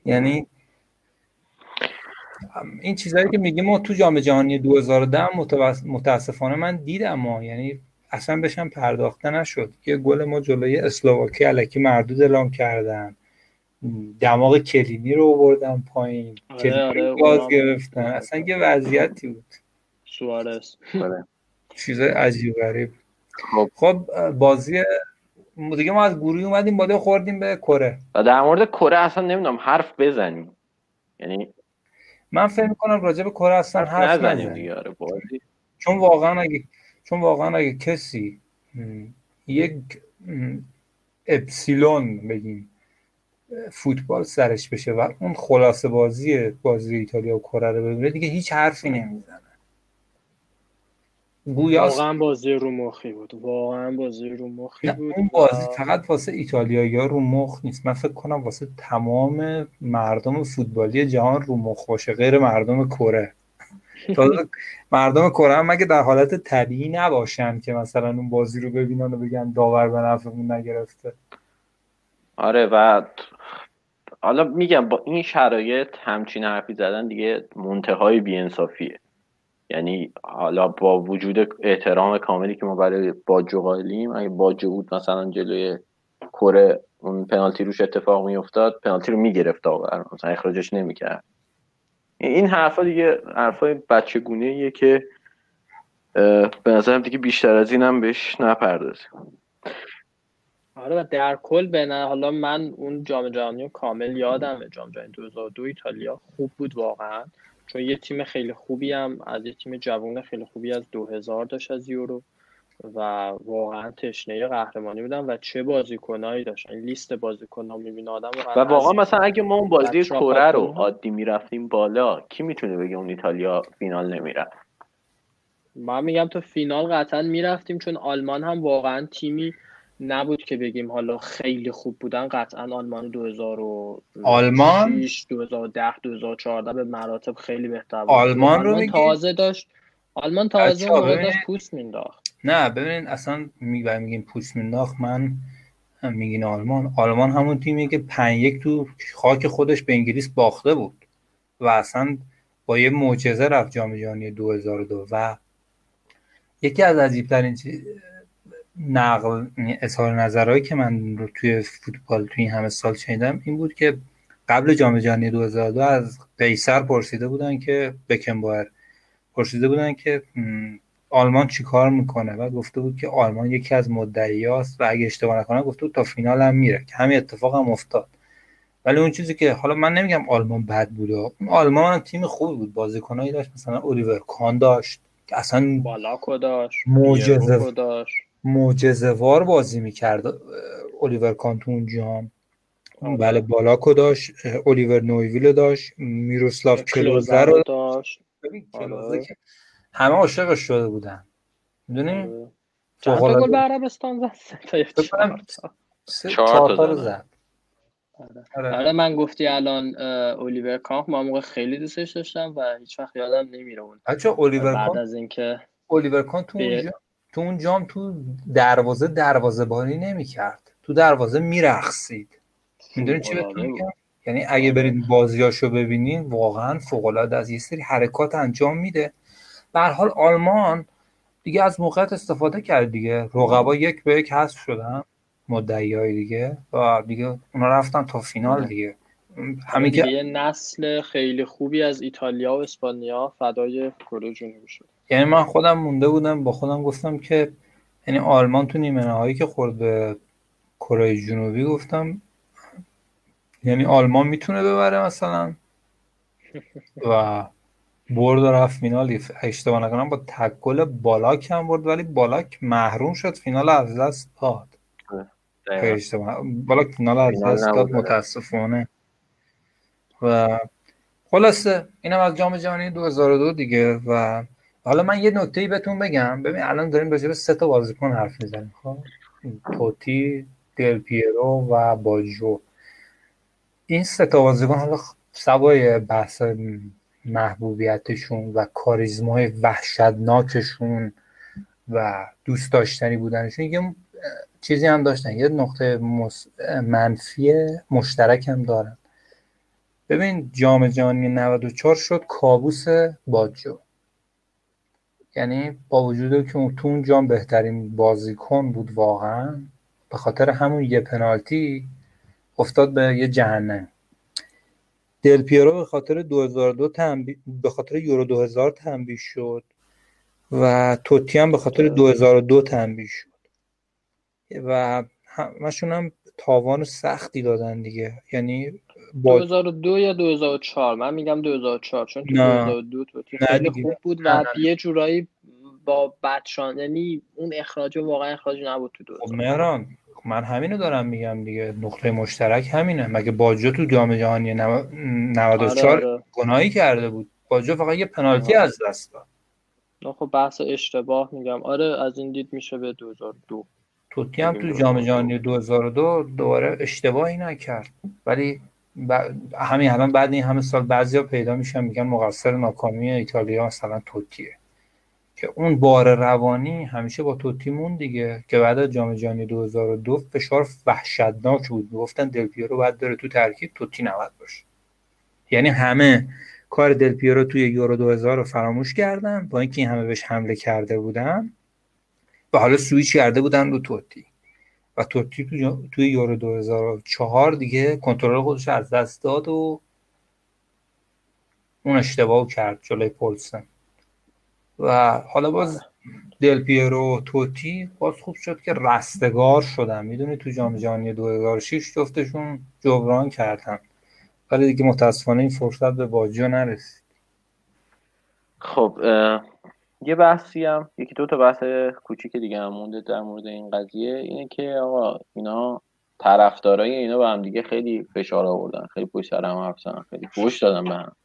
یعنی این چیزهایی که میگیم ما تو جام جهانی 2010 متوس- متاسفانه من دیدم ما یعنی اصلا بهشم پرداخته نشد. یه گل ما جلوی اسلواکی علکی مردود اعلام کردن. دماغ کلینی رو بردن پایین. آره، کلینی آره، رو اونم- گرفتن. اصلا یه وضعیتی بود. سوارز. آره. چیزای عجیب غریب. خب. خب بازی دیگه ما از گروهی اومدیم باده خوردیم به کره. و در مورد کره اصلا نمی‌دونم حرف بزنیم. یعنی من فکر می‌کنم راجع به کره اصلا حرف حرف نزنیم دیگه آره بازی. چون واقعا اگه چون واقعا اگه کسی یک اپسیلون بگیم فوتبال سرش بشه و اون خلاصه بازی بازی ایتالیا و کره رو ببینه دیگه هیچ حرفی نمی‌زنه. گویاست واقعا بازی رو مخی بود. واقعا بازی رو مخی بود اون و- بازی فقط واسه ایتالیایی ها رو مخ نیست. من فکر کنم واسه تمام مردم فوتبالی جهان رو مخ باشه غیر مردم کره. مردم کره هم مگه در حالت طبیعی نباشن که مثلا اون بازی رو ببینن و بگن داور به نفعمون نگرفته؟ آره و حالا میگم با این شرایط همچین حرفی زدن دیگه منتهای بیانصافیه. یعنی حالا با وجود احترام کاملی که ما برای باجو قائلیم اگه باجو بود مثلا جلوی کره اون پنالتی روش اتفاق میافتاد پنالتی رو می‌گرفت داور مثلا اخراجش نمی‌کرد. این حرفا دیگه حرفای بچه گونه که به نظرم دیگه بیشتر از اینم بهش نپردازیم. آره و در کل به نه حالا من اون جام جهانی کامل یادمه جام جهانی 2002 ایتالیا خوب بود واقعا. چون یه تیم خیلی خوبی هم از یه تیم جوان خیلی خوبی از 2000 داشت از یورو و واقعا تشنه قهرمانی بودن و چه بازیکنایی داشتن. لیست بازیکن‌ها می‌بینه آدم و واقعا مثلا اگه ما اون بازی کره رو. عادی می‌رفتیم بالا کی می‌تونه بگه اون ایتالیا فینال نمی‌رفت؟ من میگم تو فینال قطعا می‌رفتیم چون آلمان هم واقعا تیمی نبود که بگیم حالا خیلی خوب بودن قطعا آلمان 2006 آلمان؟ 2010 2014 به مراتب خیلی بهتر بود آلمان رو میگی؟ تازه داشت آلمان تازه. داشت پوست مینداخت نه ببینید اصلا میگیم پوست مینداخت من میگین آلمان آلمان همون تیمیه که پنج یک تو خاک خودش به انگلیس باخته بود و اصلا با یه معجزه رفت جام جهانی 2002 و یکی از عجیبترین چیز نقل یعنی اظهار نظرهایی که من رو توی فوتبال توی این همه سال شنیدم این بود که قبل جام جهانی 2002 از قیصر پرسیده بودن که بکنبایر پرسیده بودن که آلمان چیکار می‌کنه و گفته بود که آلمان یکی از مدعیاست و اگه اشتباه نکنم گفته بود تا فینال هم میره که همین اتفاق هم افتاد ولی اون چیزی که حالا من نمیگم آلمان بد اون آلمان هم تیم خوبی بود بازیکنایی داشت مثلا الیور کان داشت که اصلا بالاکو داشت معجزه. داشت معجزه‌وار بازی می‌کرد الیور کان تو اون جام آره. بله بالاکو داشت الیور نویویل داشت میروسلاو کلوزه رو داشت آره. همه عاشقش شده بودن می‌دونی آره. چند تا. گل به عربستان زد چهار تا. زد آره. من گفتی الان کانف من اون موقع خیلی دوستش داشتم و هیچ وقت یادم نمیره اون بچه اولیور بعد از اینکه اولیور کان تو تو اون جام تو دروازه دروازه باری نمی‌کرد. تو دروازه میرقصید. می‌دونی چی بهتون یعنی اگه برید بازیاشو ببینین واقعا فوق العاده از یه سری حرکات انجام میده. به هر حال آلمان دیگه از موقعیت استفاده کرد دیگه. رقبا یک به یک حذف شدن. مدعی های دیگه. و دیگه اونا رفتن تا فینال دیگه. همین دیگه که یه نسل خیلی خوبی از ایتالیا و اسپانیا فدای کره جنوبی شد یعنی من خودم مونده بودم با خودم گفتم که یعنی آلمان تو نیمه نهایی که خورد به کره جنوبی گفتم یعنی آلمان می‌تونه ببره مثلا. و برد و رفت فینال. اشتباه نکنم با تک گل بالاک هم برد ولی بالاک محروم شد. فینال از دست داد. بالاک فینال از دست داد. متاسفانه. و خلاصه اینم از جام جهانی 2002 دیگه و حالا من یه نکته بهتون بگم. ببین الان داریم راجع به سه تا بازیکن حرف می‌زنیم خب؟ توتی دل پیرو و باجو. این سه تا بازیکن حالا سوای بحث محبوبیتشون و کاریزمای وحشتناکشون و دوست داشتنی بودنشون یه چیزی هم داشتن. یه نقطه منفی مشترک هم دارن. ببین جام جهانی 94 شد کابوس باجو. یعنی با وجود که تو اون جام بهترین بازیکن بود واقعا به خاطر همون یه پنالتی افتاد به یه جهنم. دل پیرو به خاطر 2002 تنبیه به خاطر یورو 2000 تنبیه شد و توتی هم به خاطر 2002 تنبیه شد. و همشون هم تاوان سختی دادن دیگه. یعنی با 2002 یا 2004 من میگم 2004 چون تو نه. 2002 توتی نه خیلی. خوب بود و. یه جورایی با بدشان یعنی اون اخراج واقعا اخراج نبود تو خب 2000 مهران من همینو دارم میگم دیگه نقطه مشترک همینه مگه باجو تو جام جهانی نو- 94 آره، آره. گناهی کرده بود باجو فقط یه پنالتی آره. از دست داد نه خب بحث اشتباه میگم آره از این دید میشه به 2002 توتی هم تو جام 2002. جهانی 2002 دوباره اشتباهی نکرد ولی همین الان بعد این همه سال بعضیا پیدا میشن میگن مقصر ناکامی ایتالیا مثلا توتیه. که اون بار روانی همیشه با توتی مون دیگه که بعد از جام جهانی 2002 فشار وحشتناک بود. گفتن دل پیرو باید بره تو ترکیب توتی نباید باشه. یعنی همه کار دل پیرو توی یورو 2000 رو فراموش کردن. با اینکه این همه بهش حمله کرده بودن و حالا سویچ کرده بودن رو توتی. و توتی تو توی یورو 2004 دیگه کنترل خودش از دست داد و اون اشتباه کرد جلوی پولسن. و حالا باز دل پیرو توتی باز خوب شد که رستگار شدن. می‌دونی تو جام جهانی 2006 جفتشون جبران کردن. ولی دیگه متاسفانه این فرصت به باجیو نرسید. خب یه بحثی هم یکی دو تا بحث کوچیک دیگه هم مونده در مورد این قضیه اینه که آقا اینا طرفدارای اینا به هم دیگه خیلی فشار آوردن خیلی پشت سر هم حرف خیلی فوش دادن به هم.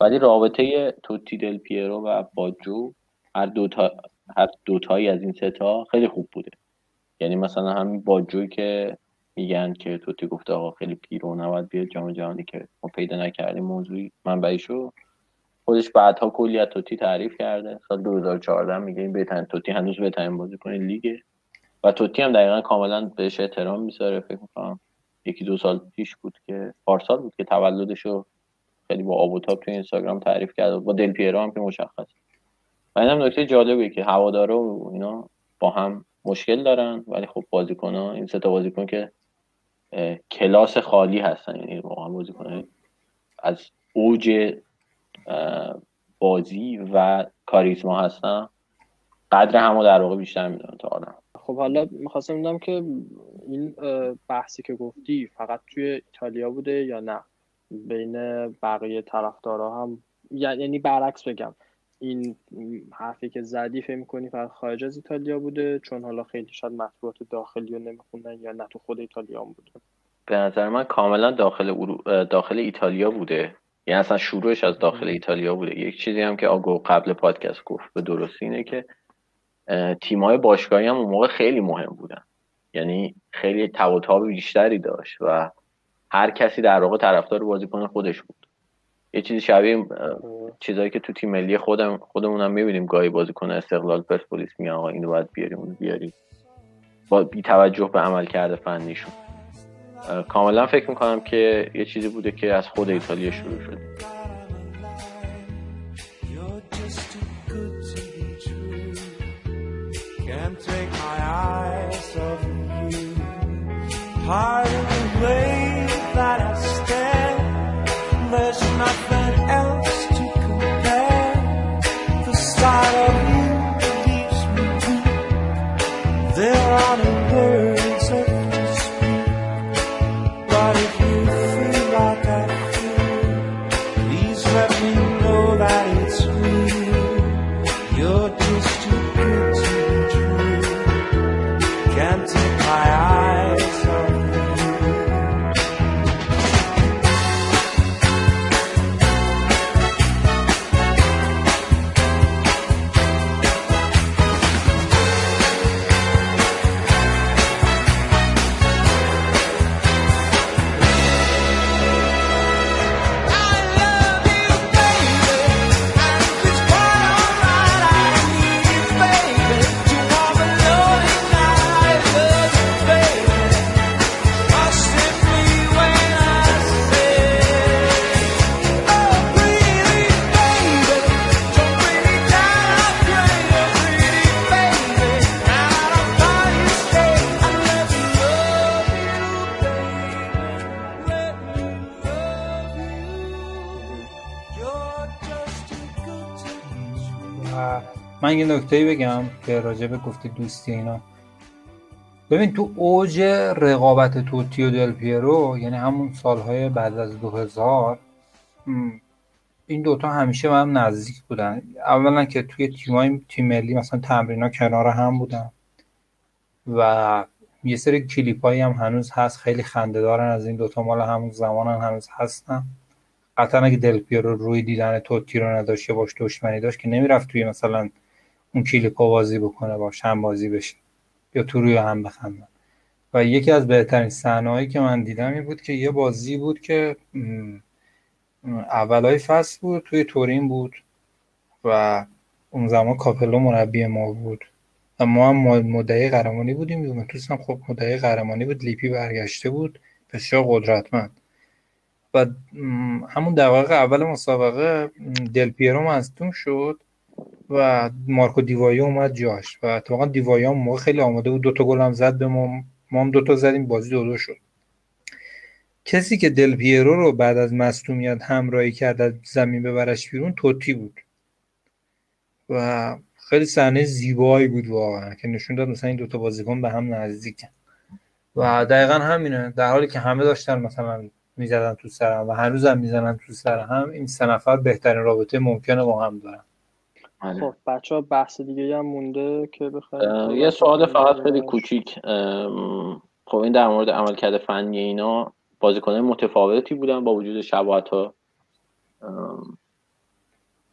ولی رابطه توتی دل پیرو و باجو هر دوتا هر دوتایی از این ستا خیلی خوب بوده. یعنی مثلا همین باجوی که میگن که توتی گفته آقا خیلی پیرو نباید بیاد جام جهانی که ما پیدا نکردیم موضوعی منبعیشو خودش بعدها کلی از توتی تعریف کرده. سال 2014 میگه این بهترین توتی هنوز بهترین بازیکن لیگه. و توتی هم دقیقا کاملا بهش احترام می‌ذاره. فکر می‌کنم یکی دو سال پیش بود که پارسال بود که تولدشو خیلی با آب و توی اینستاگرام تعریف کرد با دل پیرو هم که مشخص. و اینم نکته جالبیه که هوادارا و اینا با هم مشکل دارن ولی خب بازیکن ها این سه تا بازیکن که کلاس خالی هستن. یعنی واقعا بازیکن از اوج بازی و کاریزما هستن. قدر همو در واقع بیشتر می‌دونن تا آدم خب حالا می‌خواستم ببینم که این بحثی که گفتی فقط توی ایتالیا بوده یا نه؟ بین بقیه طرفدارا هم یعنی برعکس بگم. این حرفی که زدی فکر می‌کنی فقط خارج از ایتالیا بوده چون حالا خیلی شاید مطبوعات داخلی رو نمیخوندن یا نه تو خود ایتالیا هم بوده. به نظر من کاملا داخل اورو... اه، داخل ایتالیا بوده. یعنی اصلا شروعش از داخل ایتالیا بوده. یک چیزی هم که آگو قبل پادکست گفت به درستی اینه که تیمای باشگاهی هم اون موقع خیلی مهم بودن. یعنی خیلی تاب بیشتری داشت و هر کسی در واقع طرفدار بازیکن خودش بود. یه چیزی شبیه چیزایی که تو تیم ملی خودم خودمونم می‌بینیم. گاهی بازیکن استقلال پرسپولیس میگن آقا اینو باید بیاریم اونو بیاریم. با بی توجه به عمل کرده فنیشون. کاملا فکر می‌کنم که یه چیزی بوده که از خود ایتالیا شروع شده. Hard in the way that I stand There's nothing else Can't take من یه نکته بگم که راجع به گفتی دوستی اینا. ببین تو اوج رقابت توتی و دل پیرو یعنی همون سالهای بعد از 2000 م، این دوتا همیشه به هم نزدیک بودن. اولا که توی تیمای تیم ملی مثلا تمرینا کنار هم بودن و یه سری کلیپ هم هنوز هست خیلی خنده دارن از این دوتا مال همون زمان هنوز هستن. قطعا اگه دل پیرو روی دیدن توتی رو نداشت باش دشمنی داشت که نمی‌رفت توی مثلا اون کلیپا بازی بکنه باش هم بازی بشه یا تو روی هم بخندن. و یکی از بهترین صحنه‌هایی که من دیدم این بود که یه بازی بود که اولای فصل بود توی تورین بود و اون زمان کاپلو مربی ما بود. و ما هم مدعی قهرمانی بودیم. یوونتوس هم خب مدعی قهرمانی بود. لیپی برگشته بود. بسیار قدرتمند. و همون دقایق اول مسابقه دل پیرو مصدوم شد. و مارکو دیوایی اومد جاش. و اتفاقا دیوایی هم موقع خیلی آماده بود. دوتا گل هم زد به ما. ما هم دوتا زدیم. بازی دو دو شد. کسی که دل پیرو رو بعد از مصدومیت همراهی کرد از زمین ببرش بیرون توتی بود. و خیلی صحنه زیبایی بود واقعا. که نشون داد مثلا این دوتا بازیکن به هم نزدیکن. و دقیقا همینه. در حالی که همه داشتن مثلا می‌زدن تو سرم و هنوز هم می‌زنن تو سر هم این سه نفر بهترین رابطه ممکنه با هم دارن. خب بچه ها بحث دیگه هم مونده که بخواید یه سوال فقط خیلی کوچیک. خب این در مورد عملکرد فنی اینا بازیکنان متفاوتی بودن با وجود شباهت ها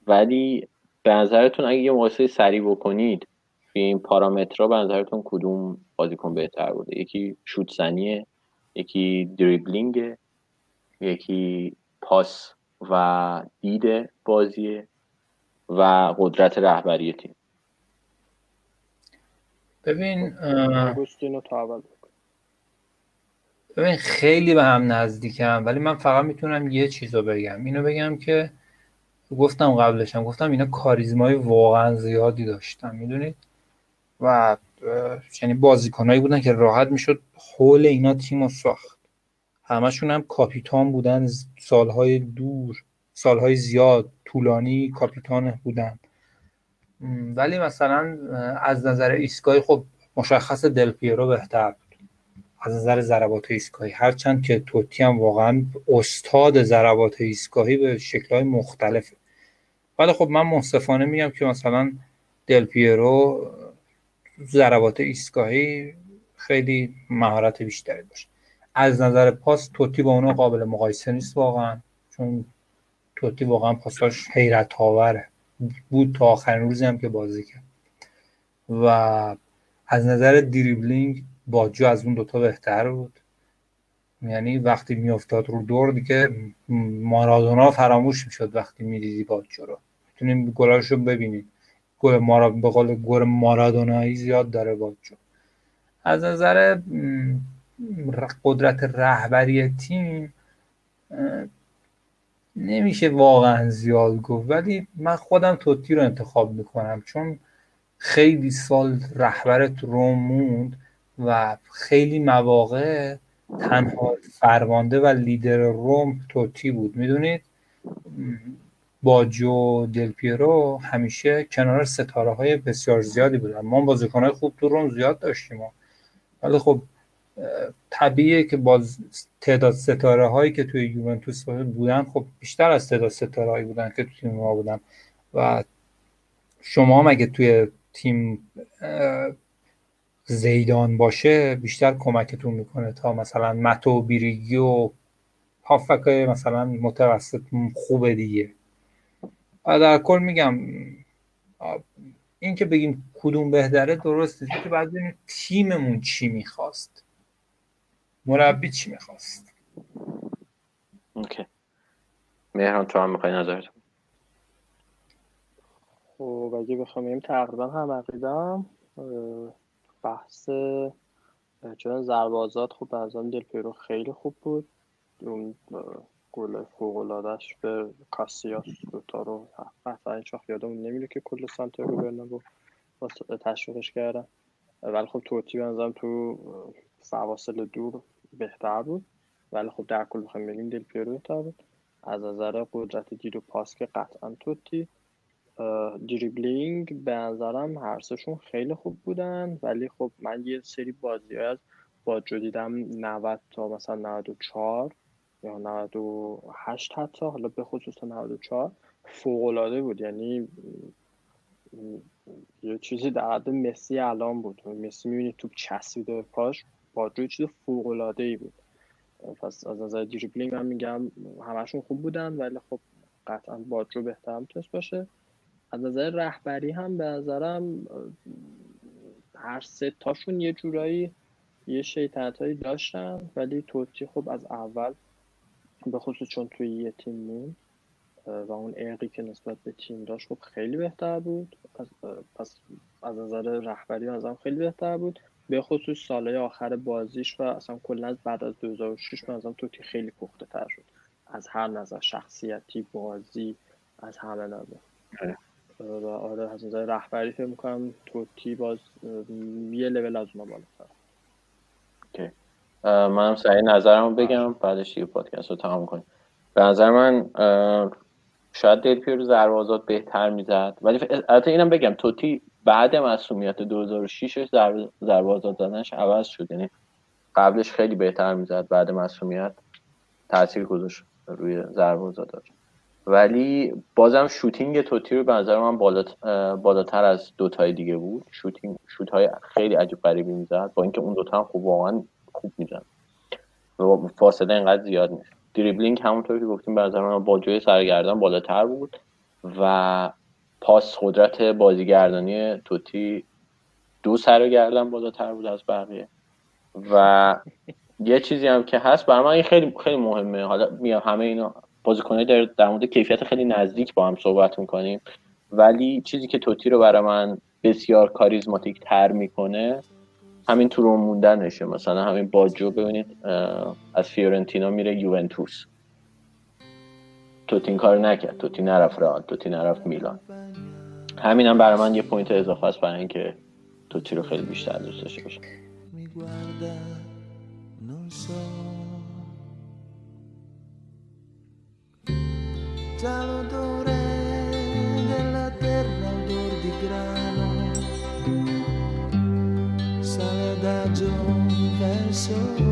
ولی به نظرتون اگه یه مقایسه سریع بکنید توی این پارامترها به نظرتون کدوم بازیکن بهتر بوده؟ یکی شوت زنیه یکی دریبلینگه یکی پاس و دید بازیه. و قدرت رهبری تیم. ببین آگوستینو تا. ببین خیلی به هم نزدیکم ولی من فقط می‌تونم یه چیز رو بگم. اینو بگم که گفتم قبلشم گفتم اینا کاریزمای واقعا زیادی داشتن می‌دونید؟ و یعنی بازیکنایی بودن که راحت می‌شد حول اینا تیم رو ساخت. همشون هم کاپیتان بودن سالهای دور سالهای زیاد. طولانی کاپیتان بودن. ولی مثلا از نظر ایستگاهی خب مشخص دل پیرو بهتر بود. از نظر ضربات ایستگاهی. هرچند که توتی هم واقعا استاد ضربات ایستگاهی به شکلهای مختلفه. ولی خب من منصفانه میگم که مثلا دل پیرو ضربات ایستگاهی خیلی مهارت بیشتری داشت. از نظر پاس توتی با اونها قابل مقایسه نیست واقعا. چون توتی واقعا پاساش حیرت آوره بود تا آخرین روزی هم که بازی کرد. و از نظر دریبلینگ باجو از اون دوتا بهتر بود. یعنی وقتی میافتاد رو دور دیگه مارادونا فراموش می‌شد وقتی می‌دیدی باجو رو. می‌تونیم گلاش رو ببینید گل مارا به قول گل مارادونایی زیاد داره باجو از نظر قدرت رهبری تیم نمیشه واقعا زیاد گفت ولی من خودم توتی رو انتخاب می‌کنم چون خیلی سال رهبر روم موند و خیلی مواقع تنها فرمانده و لیدر روم توتی بود. می‌دونید؟ باجو دل پیرو همیشه کنار ستاره های بسیار زیادی بودن. ما بازیکن های خوب تو روم زیاد داشتیم ولی خب طبیعیه که باز تعداد ستاره هایی که توی یوونتوس بودن خب بیشتر از تعداد ستاره هایی بودن که توی ما بودن. و شما مگه توی تیم زیدان باشه بیشتر کمکتون می‌کنه تا مثلا متو بیریگی و هافکای مثلا متوسط خوبه دیگه. و در کل میگم این که بگیم کدوم بهتره درسته که بعد تیممون چی می‌خواست. مربی چی می‌خواست؟ اوکی. مهران تو هم می‌خوای نظرت خب اگه بخوام بگیم تقریبا هم عقیدم بحث چون ضربازات خب از دل پیرو خیلی خوب بود. اون گل فوقلادش به کاسیاس دوتا رو قطعا هیچ وقت یادمون نمیره که کل سانتیاگو برنابو تشویقش کردن. ولی خب توتی بنظرم تو فواصل دور بهتر بود. ولی خب در کل بخوایم بگیم دل پیرو بهتر بود. از نظر قدرت گیر و پاس که قطعا توتی. دریبلینگ به نظرم هر سشون خیلی خوب بودن. ولی خب من یه سری بازی از باجو دیدم 90 تا مثلا 94 یا 98 حتی حالا به خصوص 94 فوق العاده بود. یعنی یه چیزی در حد مسی الان بود. مسی می‌بینی توپ چسبیده به پاش. باجو چیز فوق العاده ای بود. پس از نظر دریبلینگ من میگم همشون خوب بودن ولی خب قطعا باجو بهتر می‌تونست باشه. از نظر رهبری هم به نظرم هر سه تاشون یه جورایی یه شیطنت هایی داشتن ولی توتی خب از اول به خصوص چون توی یه تیم مون و اون ارقی که نسبت به تیم داشت خب خیلی بهتر بود. پس از نظر رهبری ازم خیلی بهتر بود. به خصوص سالهای آخر بازیش و اصلا کلا بعد از 2006 به ازم توتی خیلی پخته تر شد. از هر نظر شخصیتی بازی از همه نظر. و آره از نظر رهبری فکر می‌کنم توتی باز یه لول از اونا بالاتر. اوکی. منم سعی نظرم بگم بعدش یه پادکست رو تمام کنیم. به نظر من شاید دل پیرو ضربه بهتر می‌زد. ولی البته اینم بگم توتی بعد مسئولیت 2006 ضربه آزاد زدنش عوض شد. یعنی قبلش خیلی بهتر می‌زد بعد مسئولیت تاثیر گذاشت روی ضربه آزاد ولی بازم شوتینگ توتی رو به نظر من بالاتر از دوتای دیگه بود. شوتینگ شوت های خیلی عجیب غریبی می‌زد. با اینکه اون دوتا هم خوب واقعا خوب می‌زد فاصله اینقدر زیاد نیست. دریبلینگ همونطور که گفتیم به نظر من با جوی سرگردان بالاتر بود. و پاس قدرت بازیگردانی توتی دو سرگردان بالاتر بود از بقیه. و یه چیزی هم که هست برای من خیلی خیلی مهمه. حالا میام همه اینا بازیکنای در, در مورد کیفیت خیلی نزدیک با هم صحبت می‌کنیم. ولی چیزی که توتی رو برای من بسیار کاریزماتیک تر می‌کنه همین تو رو موندنشه. مثلا همین باجو ببینید از فیورنتینا میره یوونتوس. توتی این کار نکرد. توتی نرفت رئال توتی نرفت میلان. همین هم برای من یه پوینت اضافه است برای اینکه توتی رو خیلی بیشتر دوست داشته باشه già l'odore della terra, di grano, verso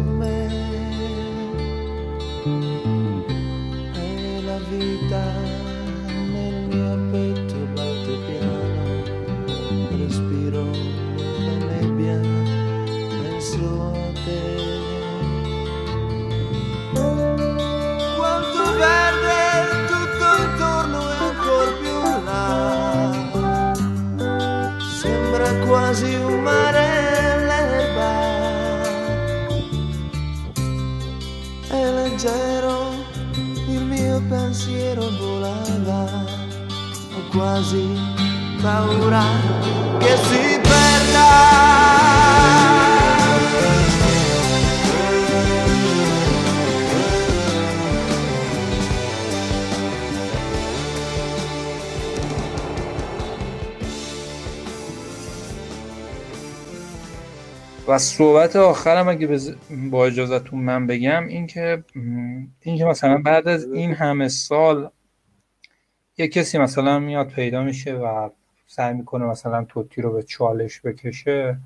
quasi paura che si perda. و صحبت آخرم اگه بز... با اجازهتون من بگم این که این که مثلا بعد از این همه سال یه کسی مثلا میاد پیدا میشه و سعی می‌کنه مثلا توتی رو به چالش بکشه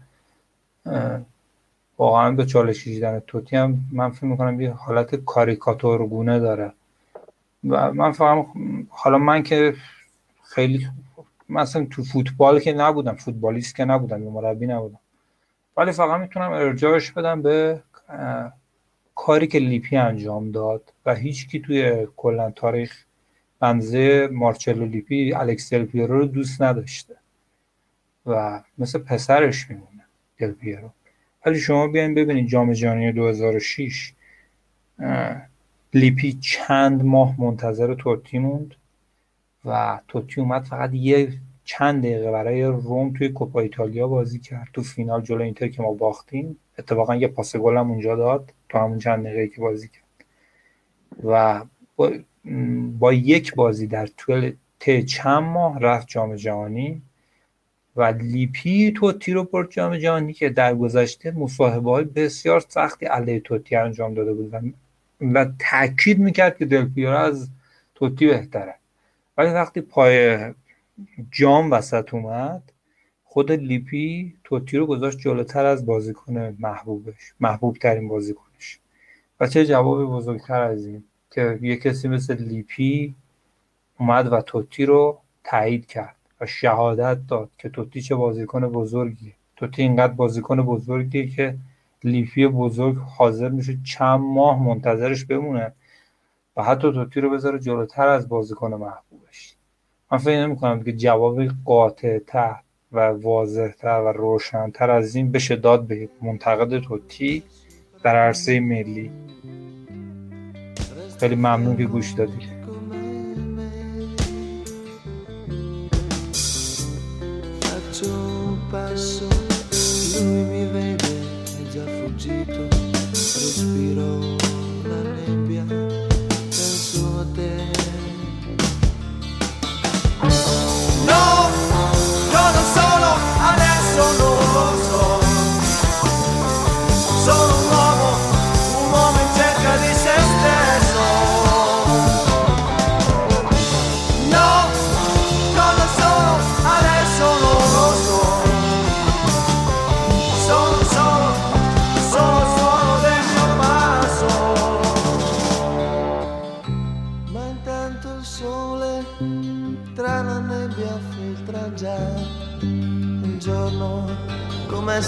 واقعا به چالش کشیدن توتی هم من فکر می‌کنم یه حالت کاریکاتورگونه داره. و من فهم حالا من که خیلی مثلا تو فوتبال که نبودم فوتبالیست که نبودم یا مربی نبودم. ولی فقط می‌تونم ارجاعش بدم به کاری که لیپی انجام داد و هیچ کی توی کلا تاریخ بنظرم مارچلو لیپی الکس دل پیرو رو دوست نداشته و مثل پسرش میمونه دل پیرو. ولی شما بیاین ببینید جام جهانی 2006 لیپی چند ماه منتظر توتی موند و توتی اومد فقط یه چند دقیقه برای روم توی کوپا ایتالیا بازی کرد. تو فینال جلو اینتر که ما باختیم اتفاقا یه پاس گل هم اونجا داد. تو همون چند دقیقه که بازی کرد. و با, یک بازی در طول ته چند ماه رفت جام جهانی و لیپی توتی رو برد جام جهانی که در گذشته مصاحبه های بسیار سختی علیه توتی انجام داده بود و تاکید می‌کرد که دل از توتی بهتره. ولی وقتی پای جام وسط اومد خود لیپی توتی رو گذاشت جلوتر از بازیکن محبوبش محبوب ترین بازیکنش. و چه جواب بزرگتر از این؟ که یه کسی مثل لیپی اومد و توتی رو تایید کرد و شهادت داد که توتی چه بازیکن بزرگیه. توتی اینقدر بازیکن بزرگیه که لیپی بزرگ حاضر میشه چند ماه منتظرش بمونه و حتی توتی رو بذاره جلوتر از بازیکن محبوبش. من فکر نمی کنم که جواب قاطعتر و واضحتر و روشنتر از این بشه داد به منتقد توتی در عرصه ملی. خیلی ممنون که گوش دادید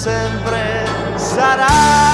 sempre sarà